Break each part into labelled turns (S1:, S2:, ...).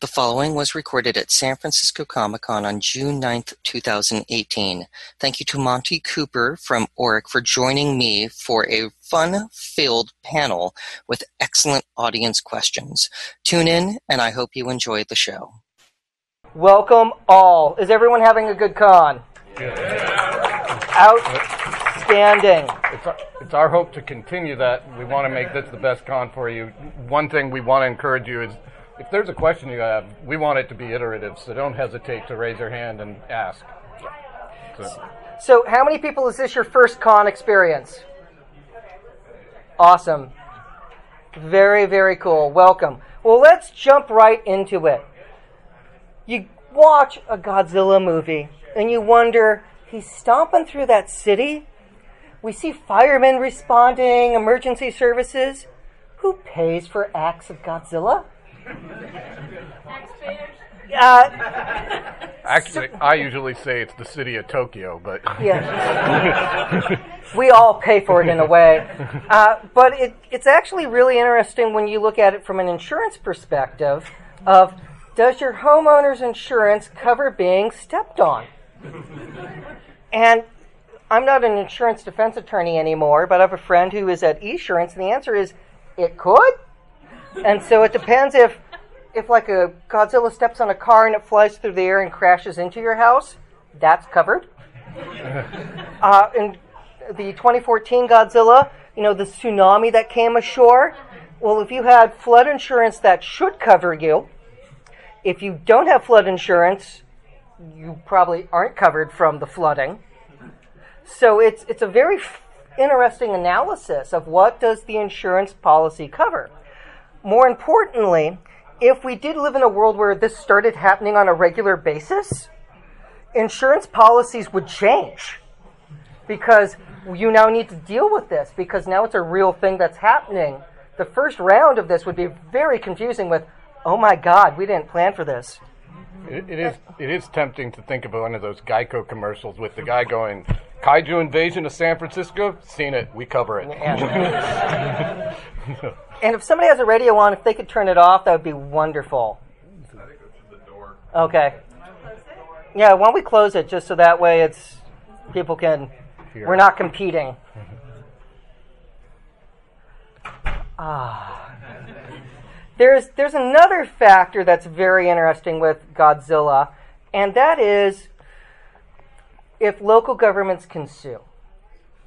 S1: The following was recorded at San Francisco Comic-Con on June ninth, two thousand eighteen. Thank you to Monte Cooper from Orrick for joining me for a fun-filled panel with excellent audience questions. Tune in, and I hope you enjoy the show. Welcome all. Is everyone having a good con? Yeah. Outstanding.
S2: It's our, it's our hope to continue that. We want to make this the best con for you. One thing we want to encourage you is if there's a question you have, we want it to be iterative, so don't hesitate to raise your hand and ask. So,
S1: So, how many people is this your first con experience? Awesome. Very, very cool. Welcome. Well, let's jump right into it. You watch a Godzilla movie and you wonder, he's stomping through that city. We see firemen responding, emergency services. Who pays for acts of Godzilla? Uh,
S2: actually, I usually say it's the city of Tokyo, but
S1: Yeah. we all pay for it in a way. Uh, but it, it's actually really interesting when you look at it from an insurance perspective of does your homeowner's insurance cover being stepped on? And I'm not an insurance defense attorney anymore, but I have a friend who is at Esurance, and the answer is it could. And so it depends if if like a Godzilla steps on a car and it flies through the air and crashes into your house, that's covered. Uh, in the 2014 Godzilla, you know, the tsunami that came ashore. Well, if you had flood insurance, that should cover you. If you don't have flood insurance, you probably aren't covered from the flooding. So it's it's a very f- interesting analysis of what does the insurance policy cover. More importantly, if we did live in a world where this started happening on a regular basis, insurance policies would change because you now need to deal with this because now it's a real thing that's happening. The first round of this would be very confusing with, oh my God, we didn't plan for this.
S2: it, it is it is tempting to think of one of those Geico commercials with the guy going, "Kaiju invasion of San Francisco, seen it, we cover it."
S1: And if somebody has a radio on, if they could turn it off, that would be wonderful. Okay. Yeah, why don't we close it just so that way it's people can we're not competing. Ah. There's there's another factor that's very interesting with Godzilla, and that is if local governments can sue.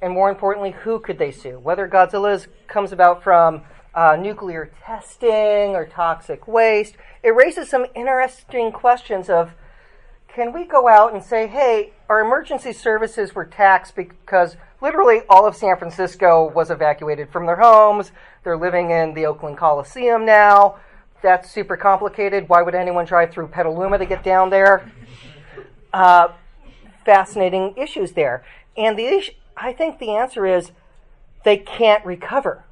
S1: And more importantly, who could they sue? Whether Godzilla is- comes about from uh, nuclear testing or toxic waste, it raises some interesting questions of can we go out and say, hey, our emergency services were taxed because literally all of San Francisco was evacuated from their homes. They're living in the Oakland Coliseum now. That's super complicated. Why would anyone drive through Petaluma to get down there? Uh, fascinating issues there. And the issue, I think the answer is they can't recover.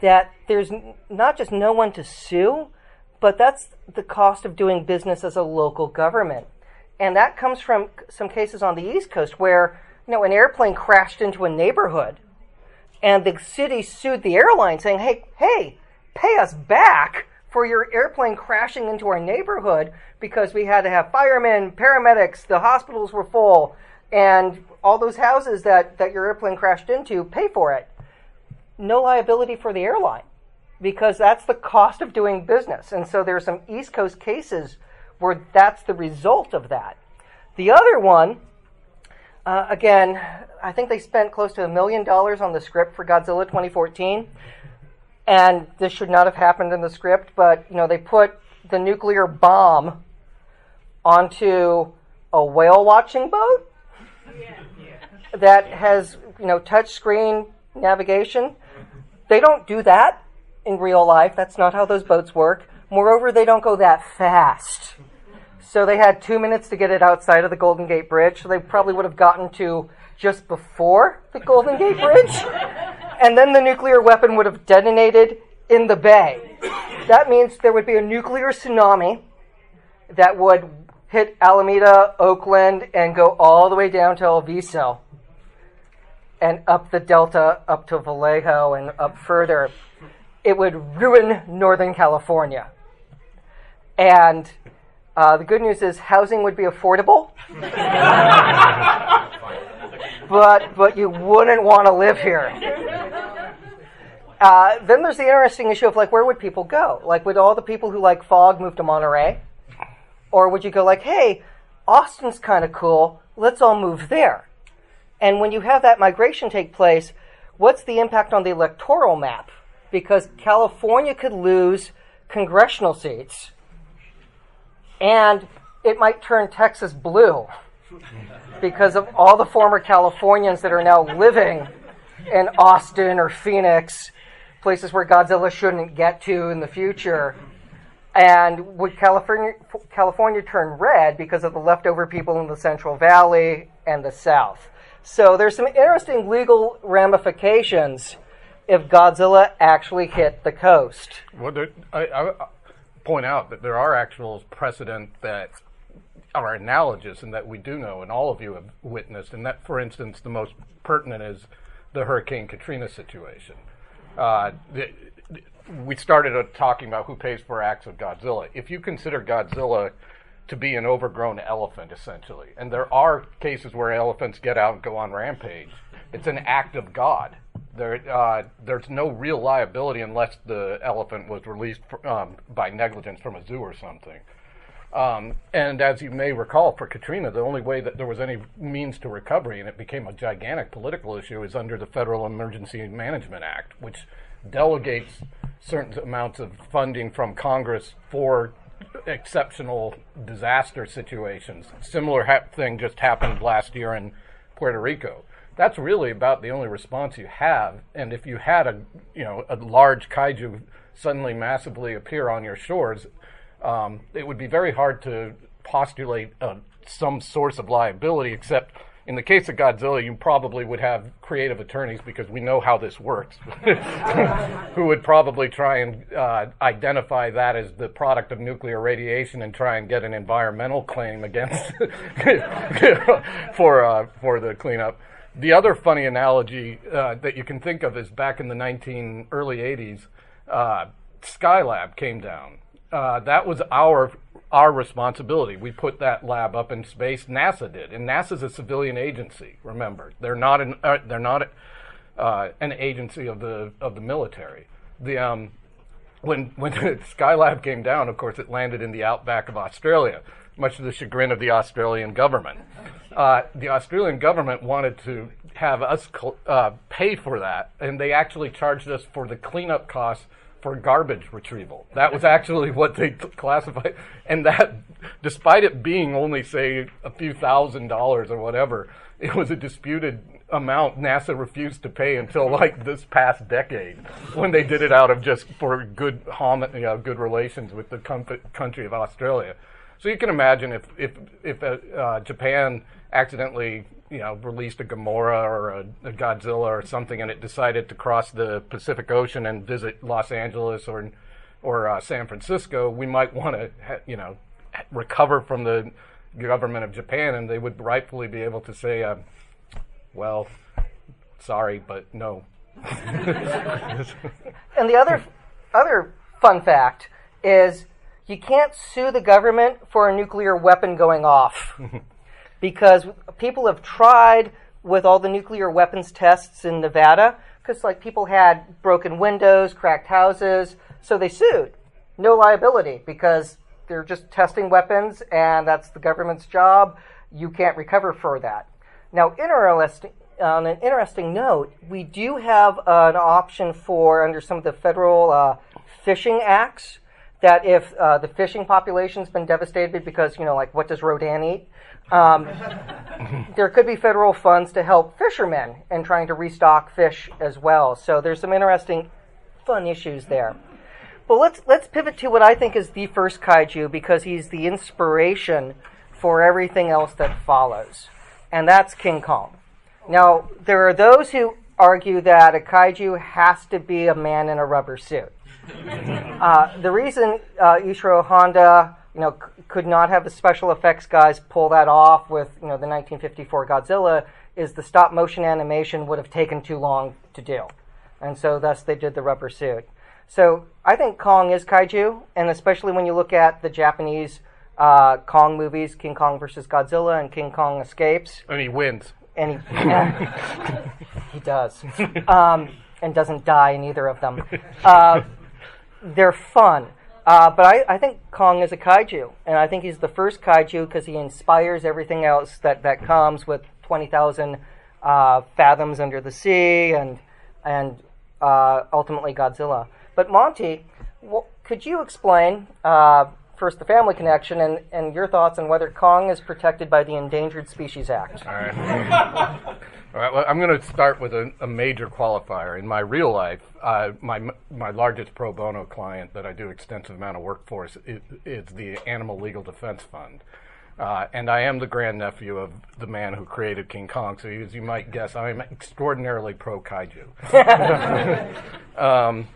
S1: That there's not just no one to sue, but that's the cost of doing business as a local government. And that comes from some cases on the East Coast where, you know, an airplane crashed into a neighborhood and the city sued the airline saying, hey, hey, pay us back for your airplane crashing into our neighborhood because we had to have firemen, paramedics, the hospitals were full, and all those houses that, that your airplane crashed into, pay for it. No liability for the airline because that's the cost of doing business. And so there are some East Coast cases where that's the result of that. The other one, uh, again, I think they spent close to a million dollars on the script for Godzilla 2014, and this should not have happened in the script. But you know, they put the nuclear bomb onto a whale watching boat that has you know touch screen navigation. They don't do that in real life. That's not how those boats work. Moreover, they don't go that fast. So they had two minutes to get it outside of the Golden Gate Bridge. So they probably would have gotten to just before the Golden Gate Bridge. And then the nuclear weapon would have detonated in the bay. That means there would be a nuclear tsunami that would hit Alameda, Oakland, and go all the way down to Alviso and up the delta up to Vallejo and up further. It would ruin Northern California. And uh, the good news is housing would be affordable, but but you wouldn't want to live here. Uh, then there's the interesting issue of like where would people go? Like would all the people who like fog move to Monterey, or would you go like, hey, Austin's kind of cool, let's all move there? And when you have that migration take place, what's the impact on the electoral map? Because California could lose congressional seats, and it might turn Texas blue because of all the former Californians that are now living in Austin or Phoenix, places where Godzilla shouldn't get to in the future. And would California, California turn red because of the leftover people in the Central Valley and the South? So there's some interesting legal ramifications if Godzilla actually hit the coast.
S2: Well, there, I, I point out that there are actual precedent that are analogous and that we do know, and all of you have witnessed. And that, for instance, the most pertinent is the Hurricane Katrina situation. Uh, the, we started talking about who pays for acts of Godzilla. If you consider Godzilla to be an overgrown elephant, essentially. And there are cases where elephants get out and go on rampage. It's an act of God. There, uh, there's no real liability unless the elephant was released um, by negligence from a zoo or something. Um, and as you may recall, for Katrina, the only way that there was any means to recovery, and it became a gigantic political issue, is under the Federal Emergency Management Act, which delegates certain amounts of funding from Congress for exceptional disaster situations. Similar ha- thing just happened last year in Puerto Rico. That's really about the only response you have. And if you had a you know a large kaiju suddenly massively appear on your shores, um, it would be very hard to postulate uh, some source of liability except in the case of Godzilla, you probably would have creative attorneys because we know how this works, who would probably try and uh, identify that as the product of nuclear radiation and try and get an environmental claim against for uh, for the cleanup. The other funny analogy uh, that you can think of is back in the 19 early 80s, uh, Skylab came down. Uh, that was our our responsibility. We put that lab up in space. NASA did, and NASA's a civilian agency. Remember, they're not an uh, they're not uh, an agency of the of the military. The um, when when Skylab came down, of course, it landed in the outback of Australia, much to the chagrin of the Australian government. Uh, the Australian government wanted to have us cl- uh, pay for that, and they actually charged us for the cleanup costs for garbage retrieval. That was actually what they t- classified, and that, despite it being only say a few thousand dollars or whatever, it was a disputed amount NASA refused to pay until like this past decade, when they did it out of just for good hom- you know, good relations with the com- country of Australia. So you can imagine if if if uh, uh, Japan accidentally you know released a Gamera or a, a, Godzilla or something, and it decided to cross the Pacific Ocean and visit Los Angeles or or uh, San Francisco, we might want to ha- you know recover from the government of Japan, and they would rightfully be able to say, uh, "Well, sorry, but no."
S1: and the other other fun fact is you can't sue the government for a nuclear weapon going off. because people have tried with all the nuclear weapons tests in Nevada, because like people had broken windows, cracked houses, so they sued. No liability because they're just testing weapons, and that's the government's job. You can't recover for that. Now, interesting, on an interesting note, we do have an option for under some of the federal uh, fishing acts that if uh, the fishing population's been devastated because you know, like what does Rodan eat? Um, there could be federal funds to help fishermen in trying to restock fish as well. So there's some interesting, fun issues there. But let's let's pivot to what I think is the first kaiju because he's the inspiration for everything else that follows, and that's King Kong. Now there are those who argue that a kaiju has to be a man in a rubber suit. Uh, the reason uh, Ishiro Honda you know, c- could not have the special effects guys pull that off with, you know, the 1954 Godzilla is the stop motion animation would have taken too long to do. And so thus they did the rubber suit. So I think Kong is kaiju, and especially when you look at the Japanese uh, Kong movies, King Kong versus Godzilla and King Kong Escapes,
S2: And he wins.
S1: and he he does, um, and doesn't die in either of them. Uh, they're fun. Uh, but I, I think Kong is a kaiju, and I think he's the first kaiju because he inspires everything else that, that comes with 20,000 uh, fathoms under the sea and, and uh, ultimately Godzilla. But Monte, could you explain uh, first the family connection and, and your thoughts on whether Kong is protected by the Endangered Species Act?
S2: All right. All right. Well, I'm going to start with a, a major qualifier. In my real life, uh, my my largest pro bono client that I do extensive amount of work for is, is the Animal Legal Defense Fund. Uh, and I am the grandnephew of the man who created King Kong. So, as you might guess, I am extraordinarily pro kaiju. um,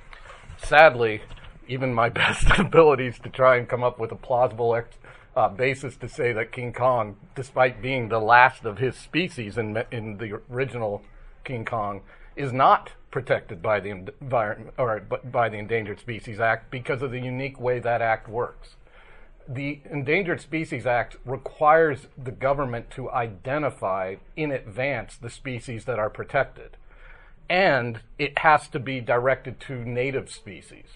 S2: sadly, even my best abilities to try and come up with a plausible ex- uh, basis to say that King Kong, despite being the last of his species in, in the original King Kong, is not protected by the environment or by the Endangered Species Act because of the unique way that act works. The Endangered Species Act requires the government to identify in advance the species that are protected, and it has to be directed to native species.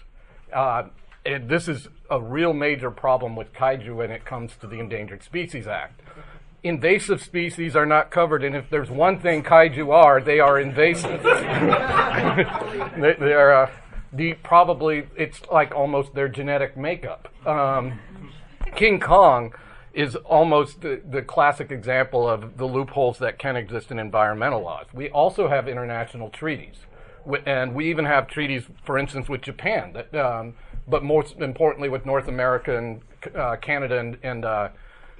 S2: Uh, and this is a real major problem with kaiju when it comes to the Endangered Species Act. Invasive species are not covered, and if there's one thing kaiju are, they are invasive. they, they, are uh, the probably it's like almost their genetic makeup. Um, King Kong is almost the, the, classic example of the loopholes that can exist in environmental laws. We also have international treaties, and we even have treaties, for instance, with Japan that um, but most importantly with North America and uh, Canada and and, uh,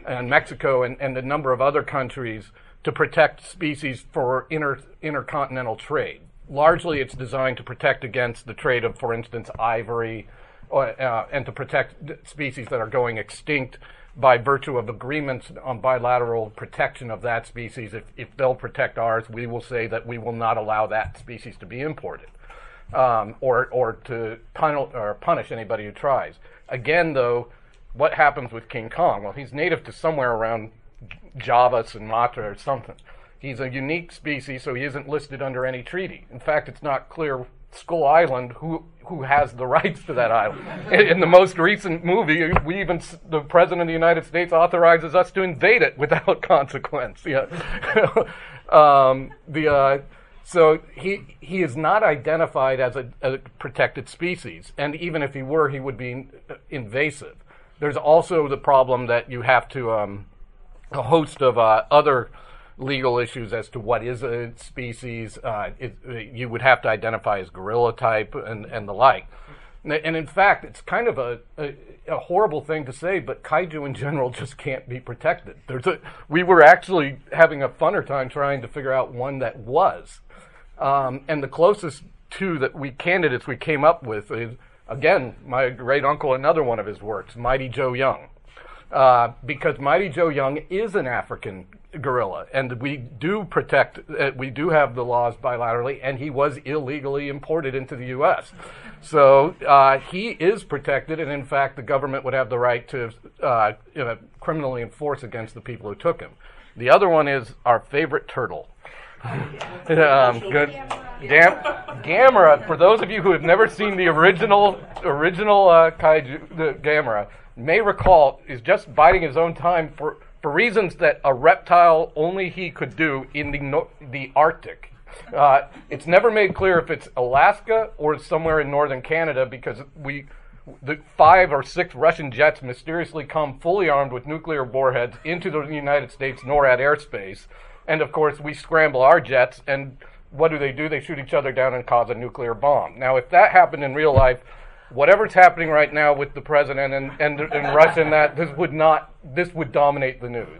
S2: and Mexico and, and a number of other countries to protect species for inter, intercontinental trade. Largely, it's designed to protect against the trade of, for instance, ivory, uh, and to protect species that are going extinct by virtue of agreements on bilateral protection of that species. If, if they'll protect ours, we will say that we will not allow that species to be imported um, or, or to pun- or punish anybody who tries. Again, though, what happens with King Kong? Well, he's native to somewhere around Java, Sumatra, or something. He's a unique species, so he isn't listed under any treaty. In fact, it's not clear Skull Island who who has the rights to that island. In, in, the most recent movie, we even the president of the United States authorizes us to invade it without consequence. Yeah. um, the uh, so he he is not identified as a, a, protected species, and even if he were, he would be invasive. There's also the problem that you have to um, a host of uh, other legal issues as to what is a species. Uh, it, you would have to identify as gorilla type and and the like. And in fact, it's kind of a, a, a, horrible thing to say, but kaiju in general just can't be protected. There's a, we were actually having a funner time trying to figure out one that was. Um, and the closest two that we candidates we came up with is again my great uncle, another one of his works, Mighty Joe Young, uh, because Mighty Joe Young is an African gorilla, and we do protect. Uh, we do have the laws bilaterally, and he was illegally imported into the U.S. So uh, he is protected, and in fact, the government would have the right to uh, you know, criminally enforce against the people who took him. The other one is our favorite turtle um, good. Gam- Gamera. For those of you who have never seen the original original uh, kaiju, the Gamera, may recall is just biding his own time for for reasons that a reptile only he could do in the no- the Arctic. Uh, it's never made clear if it's Alaska or somewhere in northern Canada because we the five or six Russian jets mysteriously come fully armed with nuclear warheads into the United States NORAD airspace and of course, we scramble our jets, and what do they do? They shoot each other down and cause a nuclear bomb. Now, if that happened in real life, whatever's happening right now with the president and, and, and Russia and that, this would not, this would dominate the news.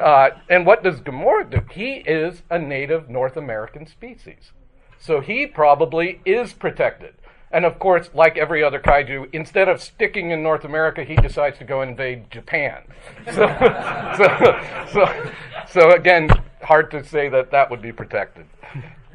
S2: uh, and what does Gamera do? He is a native North American species. So he probably is protected. And of course, like every other kaiju, instead of sticking in North America, he decides to go invade Japan. So, so, so, so again, hard to say that that would be protected.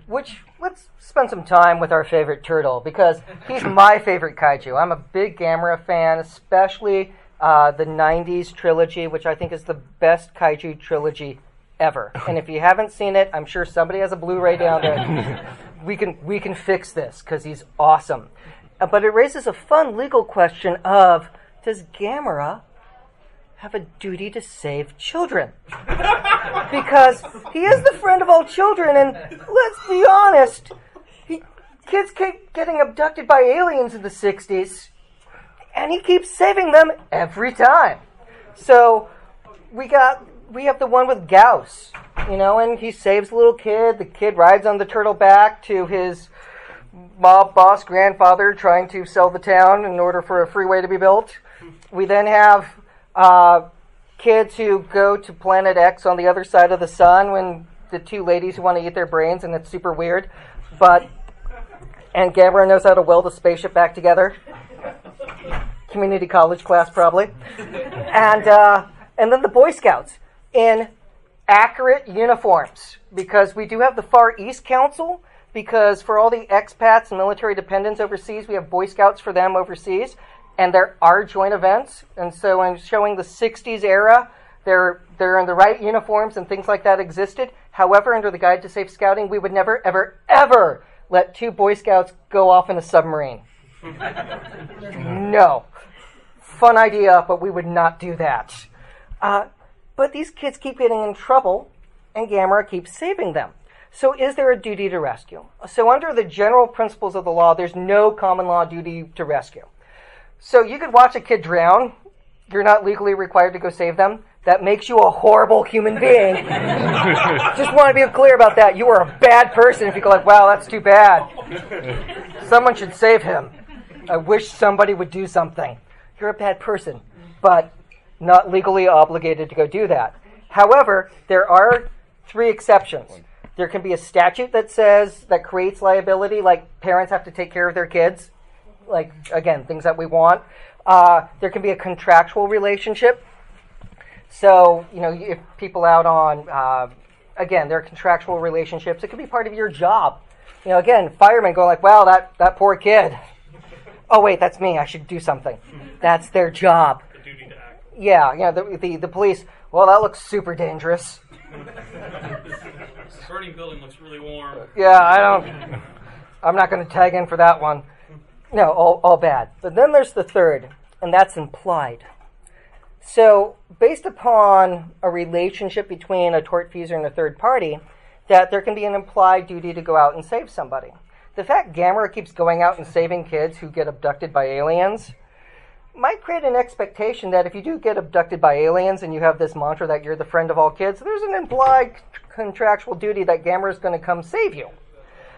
S1: which let's spend some time with our favorite turtle because he's my favorite kaiju. I'm a big Gamera fan, especially uh, the '90s trilogy, which I think is the best kaiju trilogy ever. And if you haven't seen it, I'm sure somebody has a Blu-ray down there. we can we can fix this because he's awesome. Uh, but it raises a fun legal question of does Gamera have a duty to save children? because he is the friend of all children, and let's be honest, he, kids keep getting abducted by aliens in the 60s, and he keeps saving them every time. So we got we have the one with Gyaos, you know, and he saves the little kid. The kid rides on the turtle back to his mob boss grandfather trying to sell the town in order for a freeway to be built. We then have uh, kids who go to Planet X on the other side of the sun when the two ladies who want to eat their brains, and it's super weird. But and Gamera knows how to weld a spaceship back together. Community college class, probably. And uh, and then the Boy Scouts in accurate uniforms because we do have the Far East Council. Because for all the expats and military dependents overseas, we have Boy Scouts for them overseas, and there are joint events. And so, in showing the '60s era, they're they're in the right uniforms and things like that existed. However, under the Guide to Safe Scouting, we would never, ever, ever let two Boy Scouts go off in a submarine. no, fun idea, but we would not do that. Uh, but these kids keep getting in trouble, and Gamera keeps saving them. So, is there a duty to rescue? So, under the general principles of the law, there's no common law duty to rescue. So, you could watch a kid drown. You're not legally required to go save them. That makes you a horrible human being. Just want to be clear about that. You are a bad person if you go like, "Wow, that's too bad." Someone should save him. I wish somebody would do something. You're a bad person, but not legally obligated to go do that. However, there are three exceptions. There can be a statute that says that creates liability, like parents have to take care of their kids, like again things that we want. Uh, there can be a contractual relationship. So you know, if people out on uh, again, there are contractual relationships. It could be part of your job. You know, again, firemen go like, "Wow, that that poor kid." Oh wait, that's me. I should do something. That's their job.
S3: The duty to act.
S1: Yeah, yeah. The the, the police. Well, that looks super dangerous.
S3: This burning building looks really warm.
S1: Yeah, I don't. I'm not going to tag in for that one. No, all, all bad. But then there's the third, and that's implied. So, based upon a relationship between a tortfeasor and a third party, that there can be an implied duty to go out and save somebody. The fact Gamera keeps going out and saving kids who get abducted by aliens might create an expectation that if you do get abducted by aliens and you have this mantra that you're the friend of all kids, there's an implied contractual duty that Gamera is going to come save you.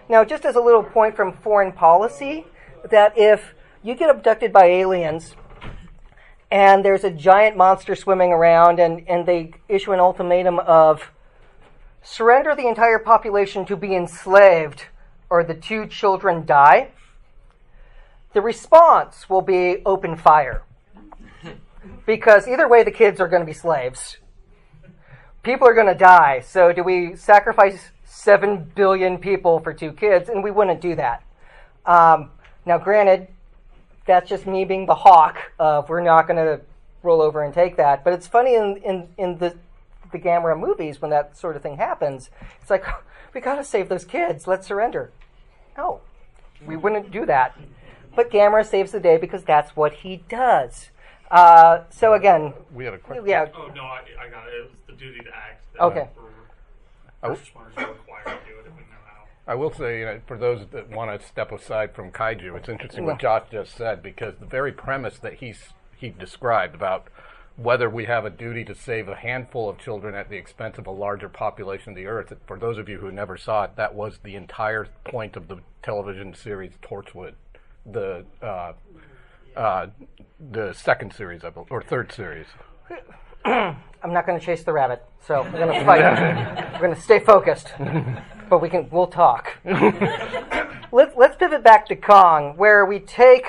S1: Now, just as a little point from foreign policy, that if you get abducted by aliens and there's a giant monster swimming around and, and they issue an ultimatum of surrender the entire population to be enslaved or the two children die, the response will be open fire. Because either way, the kids are going to be slaves. People are going to die. So, do we sacrifice 7 billion people for two kids? And we wouldn't do that. Um, now, granted, that's just me being the hawk of we're not going to roll over and take that. But it's funny in, in, in the, the Gamera movies when that sort of thing happens. It's like, we got to save those kids. Let's surrender. No, we wouldn't do that. But Gamera saves the day because that's what he does. Uh, so again,
S2: We had a question.
S1: yeah,
S3: Oh no, I, I got it. It was the duty to act. that
S1: Okay.
S3: we're- First responders are required to do it if we know how.
S2: I will say, you know, for those that want to step aside from kaiju, it's interesting what Josh just said because the very premise that he's he described about whether we have a duty to save a handful of children at the expense of a larger population of the earth. For those of you who never saw it, that was the entire point of the television series Torchwood, the uh, uh, the second series of or third series.
S1: I'm not going to chase the rabbit, so we're going to fight. we're going to stay focused, but we can. We'll talk. Let, let's pivot back to Kong, where we take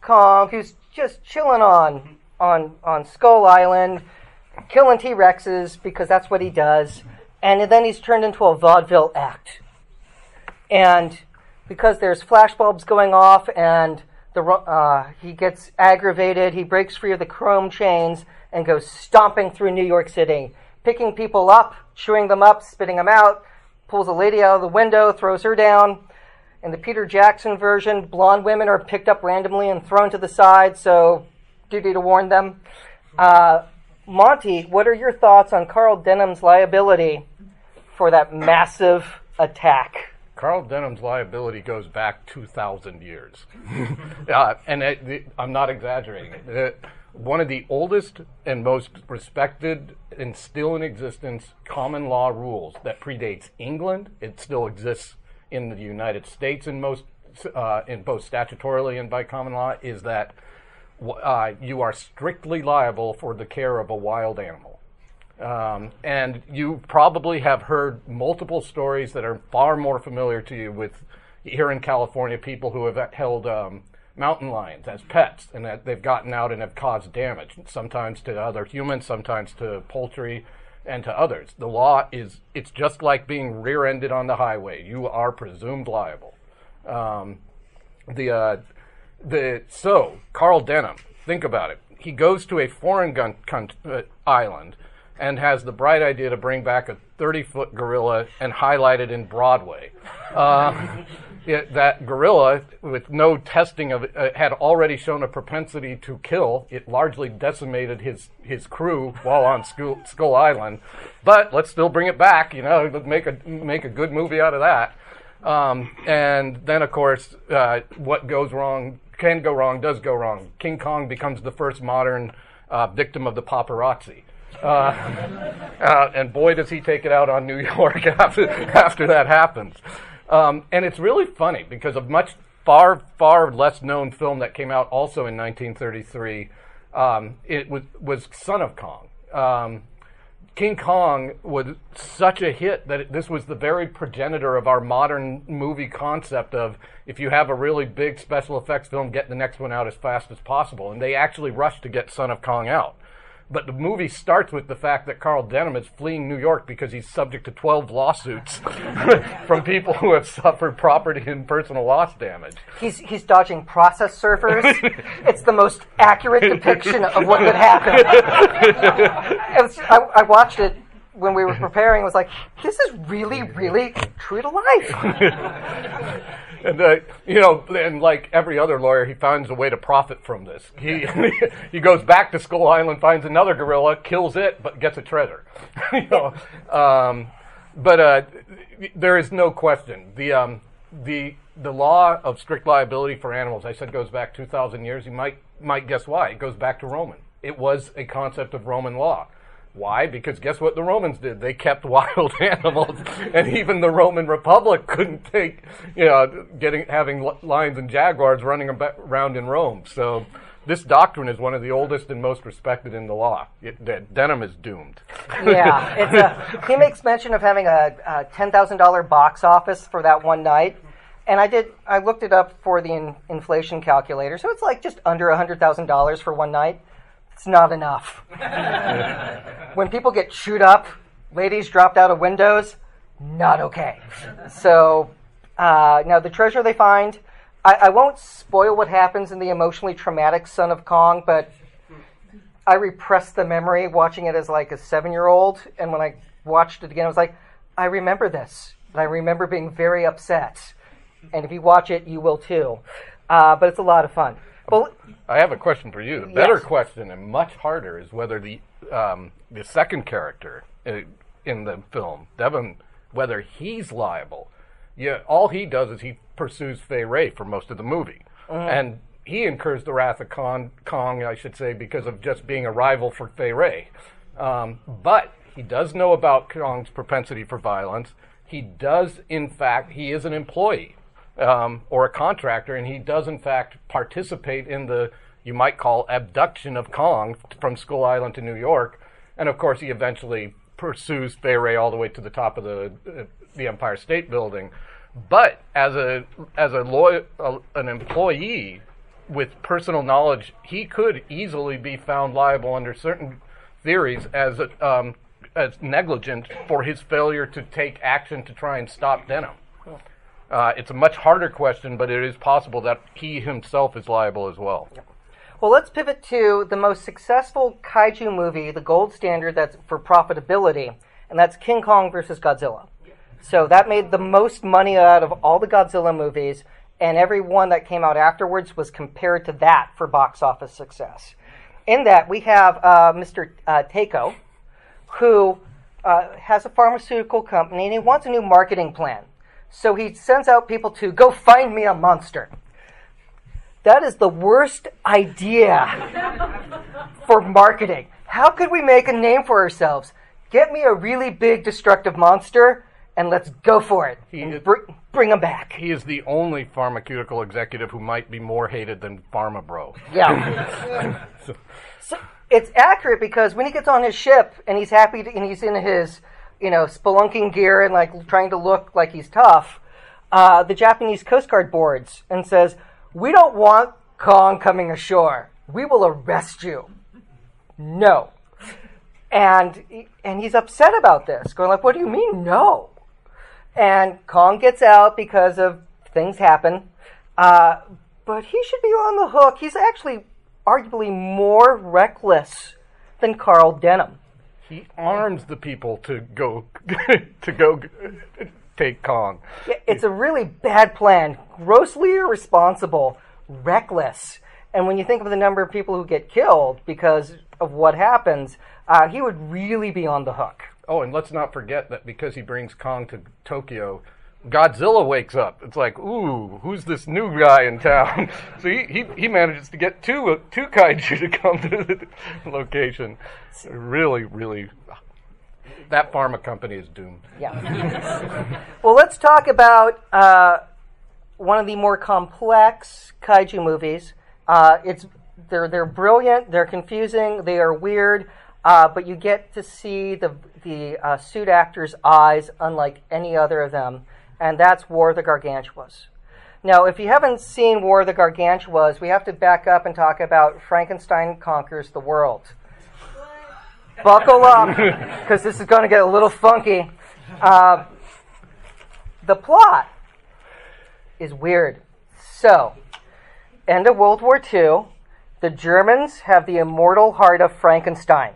S1: Kong, who's just chilling on on on Skull Island, killing T Rexes because that's what he does, and then he's turned into a vaudeville act. and because there's flashbulbs going off and the uh, he gets aggravated, he breaks free of the chrome chains and goes stomping through New York City, picking people up, chewing them up, spitting them out, pulls a lady out of the window, throws her down. In the Peter Jackson version, blonde women are picked up randomly and thrown to the side, so duty to warn them. Uh, Monte, what are your thoughts on Carl Denham's liability for that massive attack?
S2: Carl Denham's liability goes back 2,000 years. uh, and it, it, I'm not exaggerating. It, one of the oldest and most respected and still in existence common law rules that predates England. It still exists in the United States in most, uh, in both statutorily and by common law. Is that uh, you are strictly liable for the care of a wild animal. Um, and you probably have heard multiple stories that are far more familiar to you with here in California people who have held um, mountain lions as pets and that they've gotten out and have caused damage, sometimes to other humans, sometimes to poultry and to others. The law is, it's just like being rear ended on the highway. You are presumed liable. Um, the, uh, the, so, Carl Denham, think about it. He goes to a foreign gun, con- uh, island and has the bright idea to bring back a 30 foot gorilla and highlight it in Broadway. Uh, it, that gorilla, with no testing of it, uh, had already shown a propensity to kill. It largely decimated his, his crew while on Skull, Skull Island. But let's still bring it back, you know, make a, make a good movie out of that. Um, and then, of course, uh, what goes wrong can go wrong, does go wrong. King Kong becomes the first modern uh, victim of the paparazzi. Uh, uh, and boy, does he take it out on New York after, after that happens. Um, and it's really funny because a much far, far less known film that came out also in 1933, um, it was, was Son of Kong. Um, King Kong was such a hit that it, this was the very progenitor of our modern movie concept of if you have a really big special effects film, get the next one out as fast as possible. And they actually rushed to get Son of Kong out. But the movie starts with the fact that Carl Denham is fleeing New York because he's subject to 12 lawsuits from people who have suffered property and personal loss damage.
S1: He's, he's dodging process surfers. it's the most accurate depiction of what could happen. was, I, I watched it when we were preparing. was like, this is really, really true to life
S2: and uh, you know, and like every other lawyer, he finds a way to profit from this. He he goes back to Skull Island, finds another gorilla, kills it, but gets a treasure. you know, um, but uh, there is no question the um, the the law of strict liability for animals. I said goes back two thousand years. You might might guess why. It goes back to Roman. It was a concept of Roman law. Why? Because guess what the Romans did? They kept wild animals, and even the Roman Republic couldn't take, you know, getting having lions and jaguars running around in Rome. So, this doctrine is one of the oldest and most respected in the law. It, Denham is doomed.
S1: yeah, a, he makes mention of having a, a ten thousand dollar box office for that one night, and I did. I looked it up for the in, inflation calculator, so it's like just under a hundred thousand dollars for one night. It's not enough. when people get chewed up, ladies dropped out of windows, not okay. So uh, now the treasure they find, I, I won't spoil what happens in the emotionally traumatic Son of Kong, but I repressed the memory watching it as like a seven year old, and when I watched it again, I was like, I remember this, and I remember being very upset. And if you watch it, you will too. Uh, but it's a lot of fun.
S2: Well, I have a question for you. The better yes. question and much harder is whether the um, the second character uh, in the film, Devon, whether he's liable. Yeah, all he does is he pursues Fay Wray for most of the movie, mm-hmm. and he incurs the wrath of Kong, Kong, I should say, because of just being a rival for Fay Wray. Um, but he does know about Kong's propensity for violence. He does, in fact, he is an employee um, or a contractor, and he does in fact participate in the you might call abduction of Kong from Skull Island to New York, and of course he eventually pursues Fay all the way to the top of the uh, the Empire State Building. But as a as a lawyer, uh, an employee with personal knowledge, he could easily be found liable under certain theories as um, as negligent for his failure to take action to try and stop Denham. Uh, it's a much harder question, but it is possible that he himself is liable as well.
S1: Well, let's pivot to the most successful kaiju movie, the gold standard that's for profitability, and that's King Kong versus Godzilla. So that made the most money out of all the Godzilla movies, and every one that came out afterwards was compared to that for box office success. In that, we have uh, Mr. Uh, Tako, who uh, has a pharmaceutical company, and he wants a new marketing plan. So he sends out people to go find me a monster. That is the worst idea for marketing. How could we make a name for ourselves? Get me a really big destructive monster and let's go for it.
S2: He is-
S1: br- bring him back.
S2: He is the only pharmaceutical executive who might be more hated than Pharma Bro.
S1: Yeah.
S2: So-
S1: so it's accurate because when he gets on his ship and he's happy to, and he's in his, you know, spelunking gear and like trying to look like he's tough, uh, the Japanese Coast Guard boards and says, "We don't want Kong coming ashore. We will arrest you." No. And and he's upset about this, going like, "What do you mean no?" And Kong gets out because of things happen, uh, but he should be on the hook. He's actually arguably more reckless than Carl Denham.
S2: He arms the people to go to go take Kong.
S1: Yeah, It's a really bad plan, grossly irresponsible, reckless. And when you think of the number of people who get killed because of what happens, uh, he would really be on the hook.
S2: Oh, and let's not forget that because he brings Kong to Tokyo, Godzilla wakes up. It's like, ooh, who's this new guy in town? so he, he, he manages to get two two kaiju to come to the location. Really, really, that pharma company is doomed.
S1: Yeah. well, let's talk about uh, one of the more complex kaiju movies. Uh, it's they're they're brilliant. They're confusing. They are weird. Uh, but you get to see the the uh, suit actor's eyes unlike any other of them, and that's War of the Gargantuas. Now, if you haven't seen War of the Gargantuas, we have to back up and talk about Frankenstein conquers the world. Buckle up, because this is going to get a little funky. Uh, the plot is weird. So, end of World War II, the Germans have the immortal heart of Frankenstein.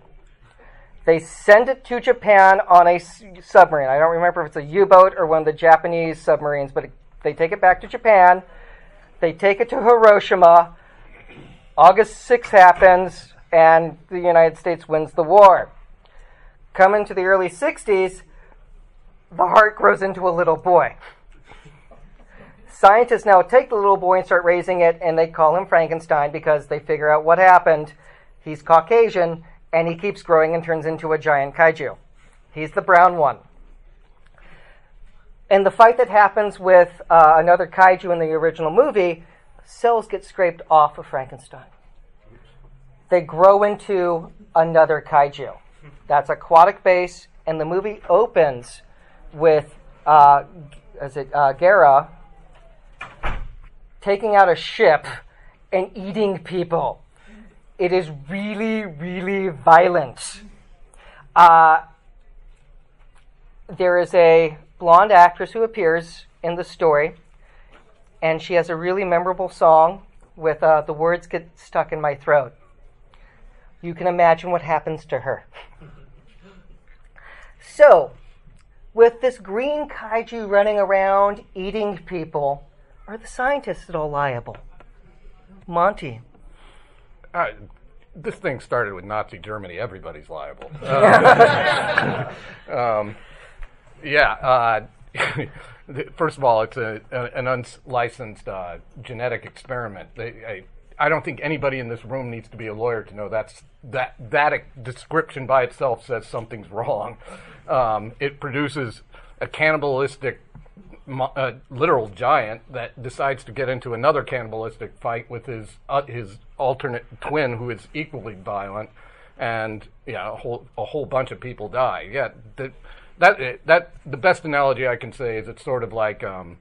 S1: They send it to Japan on a submarine. I don't remember if it's a U boat or one of the Japanese submarines, but it, they take it back to Japan. They take it to Hiroshima. August 6th happens, and the United States wins the war. Come into the early 60s, the heart grows into a little boy. Scientists now take the little boy and start raising it, and they call him Frankenstein because they figure out what happened. He's Caucasian, and he keeps growing and turns into a giant kaiju. He's the brown one. In the fight that happens with uh, another kaiju in the original movie, cells get scraped off of Frankenstein. They grow into another kaiju. That's aquatic base, and the movie opens with uh, is it uh, Gaira taking out a ship and eating people. It is really, really violent. Uh, there is a blonde actress who appears in the story, and she has a really memorable song with uh, the words get stuck in my throat. You can imagine what happens to her. So, with this green kaiju running around eating people, are the scientists at all liable? Monte.
S2: Uh, this thing started with Nazi Germany. Everybody's liable. Uh, um, yeah. Uh, first of all, it's a, a, an unlicensed uh, genetic experiment. They, I, I don't think anybody in this room needs to be a lawyer to know that's that that description by itself says something's wrong. Um, it produces a cannibalistic uh, literal giant that decides to get into another cannibalistic fight with his uh, his alternate twin, who is equally violent, and yeah, a whole a whole bunch of people die. Yeah, that that that the best analogy I can say is it's sort of like. Um,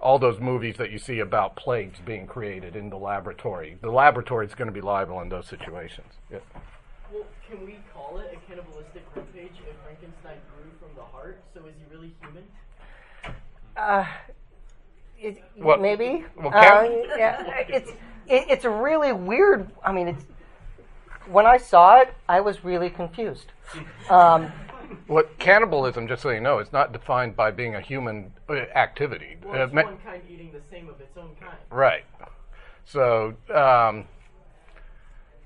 S2: all those movies that you see about plagues being created in the laboratory. The laboratory is going to be liable in those situations. Yeah.
S4: Well, can we call it a cannibalistic rampage if Frankenstein grew from the heart? So is he really human?
S1: Uh, it,
S2: What-
S1: maybe.
S2: well,
S1: Uh, yeah, it's it, it's a really weird. I mean, it's when I saw it, I was really confused. Um,
S2: What cannibalism, just so you know, is not defined by being a human uh, activity.
S4: Well,
S2: Uh,
S4: it's
S2: ma-
S4: one kind eating the same of its own kind.
S2: Right. So, um,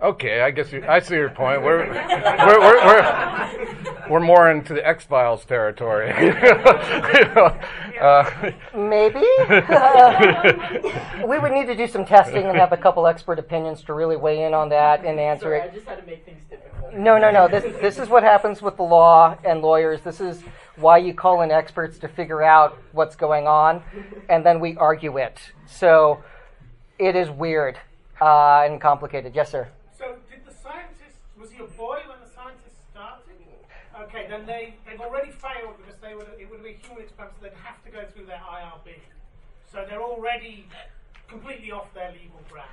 S2: okay, I guess you, I see your point. We're we're we're, we're, we're more into the X Files territory. uh,
S1: maybe we would need to do some testing and have a couple expert opinions to really weigh in on that and answer
S4: Sorry,
S1: it.
S4: I just had to make things difficult.
S1: No, no, no. This this is what happens with the law and lawyers. This is why you call in experts to figure out what's going on, and then we argue it. So it is weird uh, and complicated. Yes, sir.
S5: So did the scientist was he a boy when the scientists started? Okay, then they they've already failed because they would it would be a human experiment, so they'd have to go through their IRB. So they're already completely off their legal ground.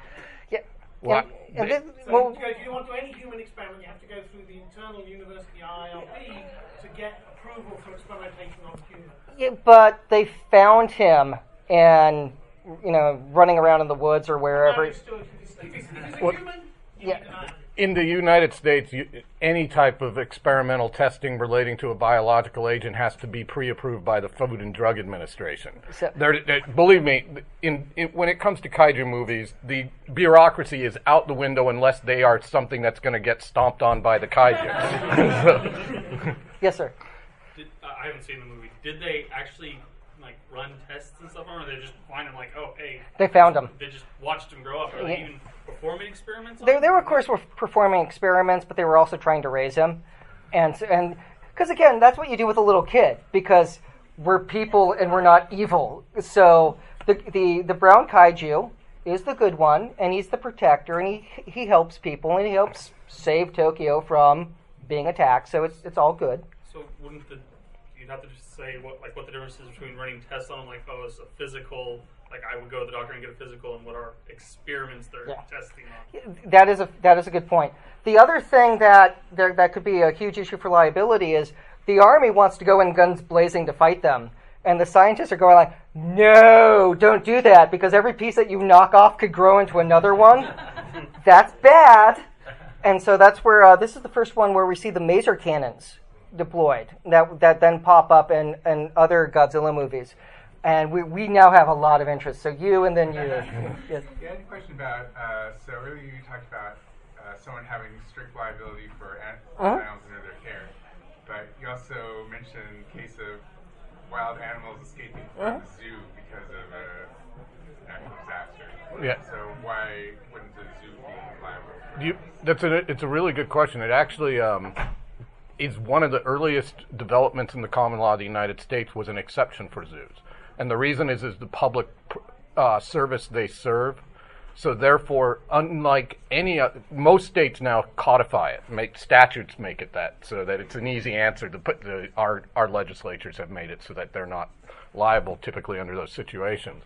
S1: Yeah.
S2: What?
S1: And, and this,
S5: So
S1: well,
S5: if you want to do any human experiment, you have to go through the internal university IRB to get approval for experimentation on humans.
S1: yeah, but they found him and you know running around in the woods or wherever.
S5: Understood. If he's, if he's a human, you
S1: Yeah.
S5: Need an IRB.
S2: in the United States, you, any type of experimental testing relating to a biological agent has to be pre-approved by the Food and Drug Administration.
S1: So-
S2: There- there- believe me, in, in, when it comes to kaiju movies, the bureaucracy is out the window unless they are something that's going to get stomped on by the kaiju.
S1: Yes, sir.
S3: Did, uh, I haven't seen the movie. Did they actually like run tests and stuff on, him, or they just find them like, oh, hey,
S1: They found them.
S3: they just watched them grow up? Are they
S1: Yeah.
S3: even performing experiments?
S1: They, they were, of course, were performing experiments, but they were also trying to raise him, and and because again, that's what you do with a little kid because we're people and we're not evil. So the the the brown kaiju is the good one, and he's the protector, and he he helps people, and he helps save Tokyo from being attacked. So it's it's all good.
S3: So wouldn't the you'd have to just say what like what the difference is between running tests on him, like oh, it's a physical. Like I would go to the doctor and get a physical, and what are experiments they're
S1: Yeah.
S3: testing on?
S1: That is a that is a good point. The other thing that there, that could be a huge issue for liability is the army wants to go in guns blazing to fight them, and the scientists are going like, "No, don't do that because every piece that you knock off could grow into another one. That's bad." And so that's where uh, this is the first one where we see the maser cannons deployed that that then pop up in, in other Godzilla movies. And we, we now have a lot of interest. So you and then you. Yes.
S6: Yeah, I had a question about, uh, so earlier you talked about uh, someone having strict liability for an-
S1: Uh-huh.
S6: animals under their care, but you also mentioned case of wild animals escaping from
S1: Uh-huh.
S6: the zoo because of a natural disaster.
S2: Yeah.
S6: So why wouldn't the zoo be liable? For
S2: You, that's a, it's a really good question. It actually um, is one of the earliest developments in the common law of the United States was an exception for zoos, and the reason is is the public uh, service they serve. So therefore, unlike any o- most states now codify it, make statutes make it that so that it's an easy answer to put. The, our our legislatures have made it so that they're not liable typically under those situations.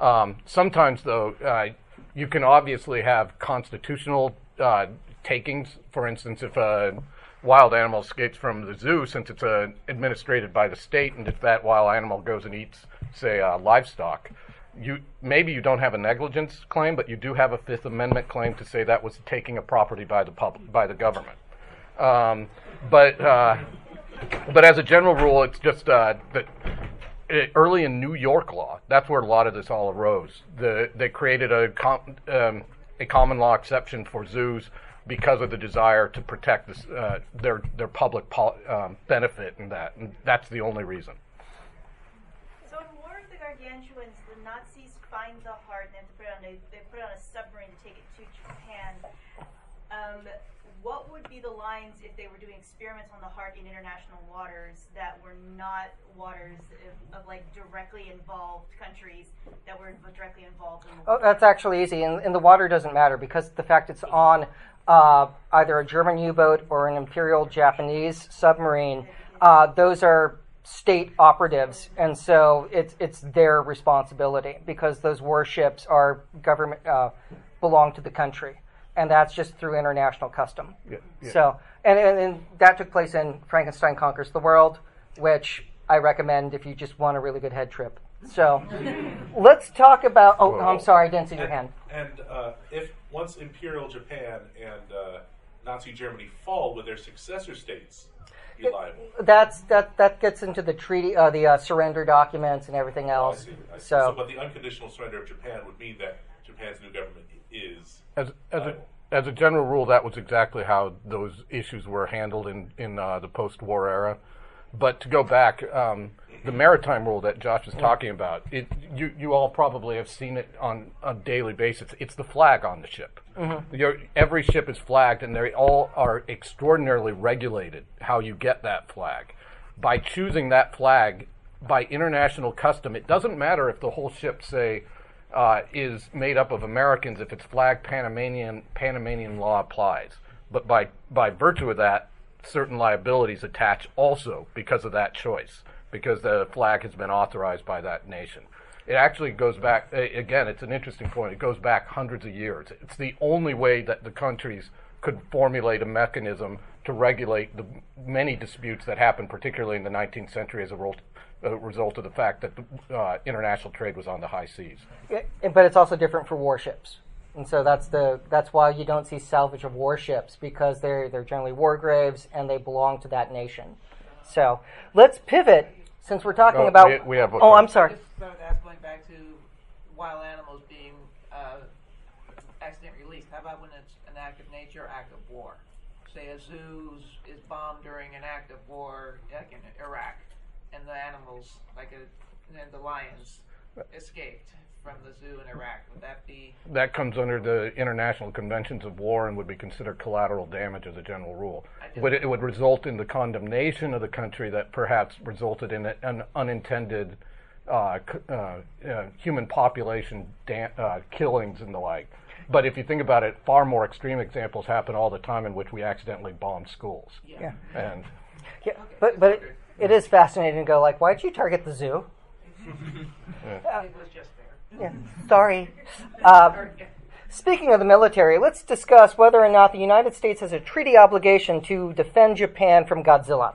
S2: Um, sometimes, though, uh, you can obviously have constitutional uh, takings. For instance, if a wild animal escapes from the zoo, since it's uh, administrated by the state, and if that wild animal goes and eats, say, uh, livestock, you maybe you don't have a negligence claim, but you do have a Fifth Amendment claim to say that was taking a property by the pub- by the government. Um, but uh, but as a general rule, it's just uh, that uh, early in New York law, that's where a lot of this all arose. The, they created a, com- um, a common law exception for zoos because of the desire to protect this, uh, their their public pol- um, benefit in that, and that's the only reason.
S7: So in War of the Gargantuans, the Nazis find the heart and they put it on a, they put it on a submarine to take it to Japan. Um, what would be the lines if they were doing experiments on the heart in international waters that were not waters of, of like directly involved countries that were directly involved in the
S1: Oh, that's actually easy, and, and the water doesn't matter because the fact it's on uh, either a German U-boat or an Imperial Japanese submarine, uh, those are state operatives, and so it's it's their responsibility because those warships are government uh, belong to the country, and that's just through international custom.
S2: Yeah, yeah.
S1: So, and, and, and that took place in Frankenstein Conquers the World, which I recommend if you just want a really good head trip. So let's talk about. Oh,
S2: Whoa.
S1: I'm sorry, I didn't see your hand.
S8: and uh, if once Imperial Japan and uh, Nazi Germany fall, with their successor states be liable?
S1: That's that. That gets into the treaty, uh, the uh, surrender documents, and everything
S8: Oh, I
S1: else.
S8: see. I see.
S1: So,
S8: but the unconditional surrender of Japan would mean that Japan's new government is.
S2: As, as, a, as a general rule, that was exactly how those issues were handled in, in uh, the post war era. But to go back, um, the maritime rule that Josh was talking about, it, you, you all probably have seen it on a daily basis. It's the flag on the ship. Your, every ship is flagged, and they all are extraordinarily regulated how you get that flag. By choosing that flag, by international custom, it doesn't matter if the whole ship, say, uh, is made up of Americans if it's flag Panamanian Panamanian law applies. But by by virtue of that, certain liabilities attach also because of that choice, because the flag has been authorized by that nation. It actually goes back again. It's an interesting point. It goes back hundreds of years. It's the only way that the countries could formulate a mechanism to regulate the many disputes that happened, particularly in the 19th century, as a result, a result of the fact that the, uh, international trade was on the high seas.
S1: But it's also different for warships, and so that's the that's why you don't see salvage of warships because they're they're generally war graves and they belong to that nation. So let's pivot since we're talking
S2: Oh,
S1: about.
S2: we- we have a-
S1: oh, I'm sorry.
S4: Just started asking going back to wild animals being uh, accident released. How about when it's an act of nature or act of war? Say a zoo is bombed during an act of war, like in Iraq, and the animals, like a, and the lions, escaped from the zoo in Iraq. Would that be?
S2: That comes under the international conventions of war and would be considered collateral damage as a general rule. But it, it would result in the condemnation of the country that perhaps resulted in an unintended uh, uh, uh, human population da- uh, killings and the like. But if you think about it, far more extreme examples happen all the time in which we accidentally bomb schools.
S1: Yeah.
S2: And
S1: Yeah, but but it, it is fascinating to go like, why did you target the zoo?
S4: It was just there.
S1: Yeah, sorry. Uh, speaking of the military, let's discuss whether or not the United States has a treaty obligation to defend Japan from Godzilla.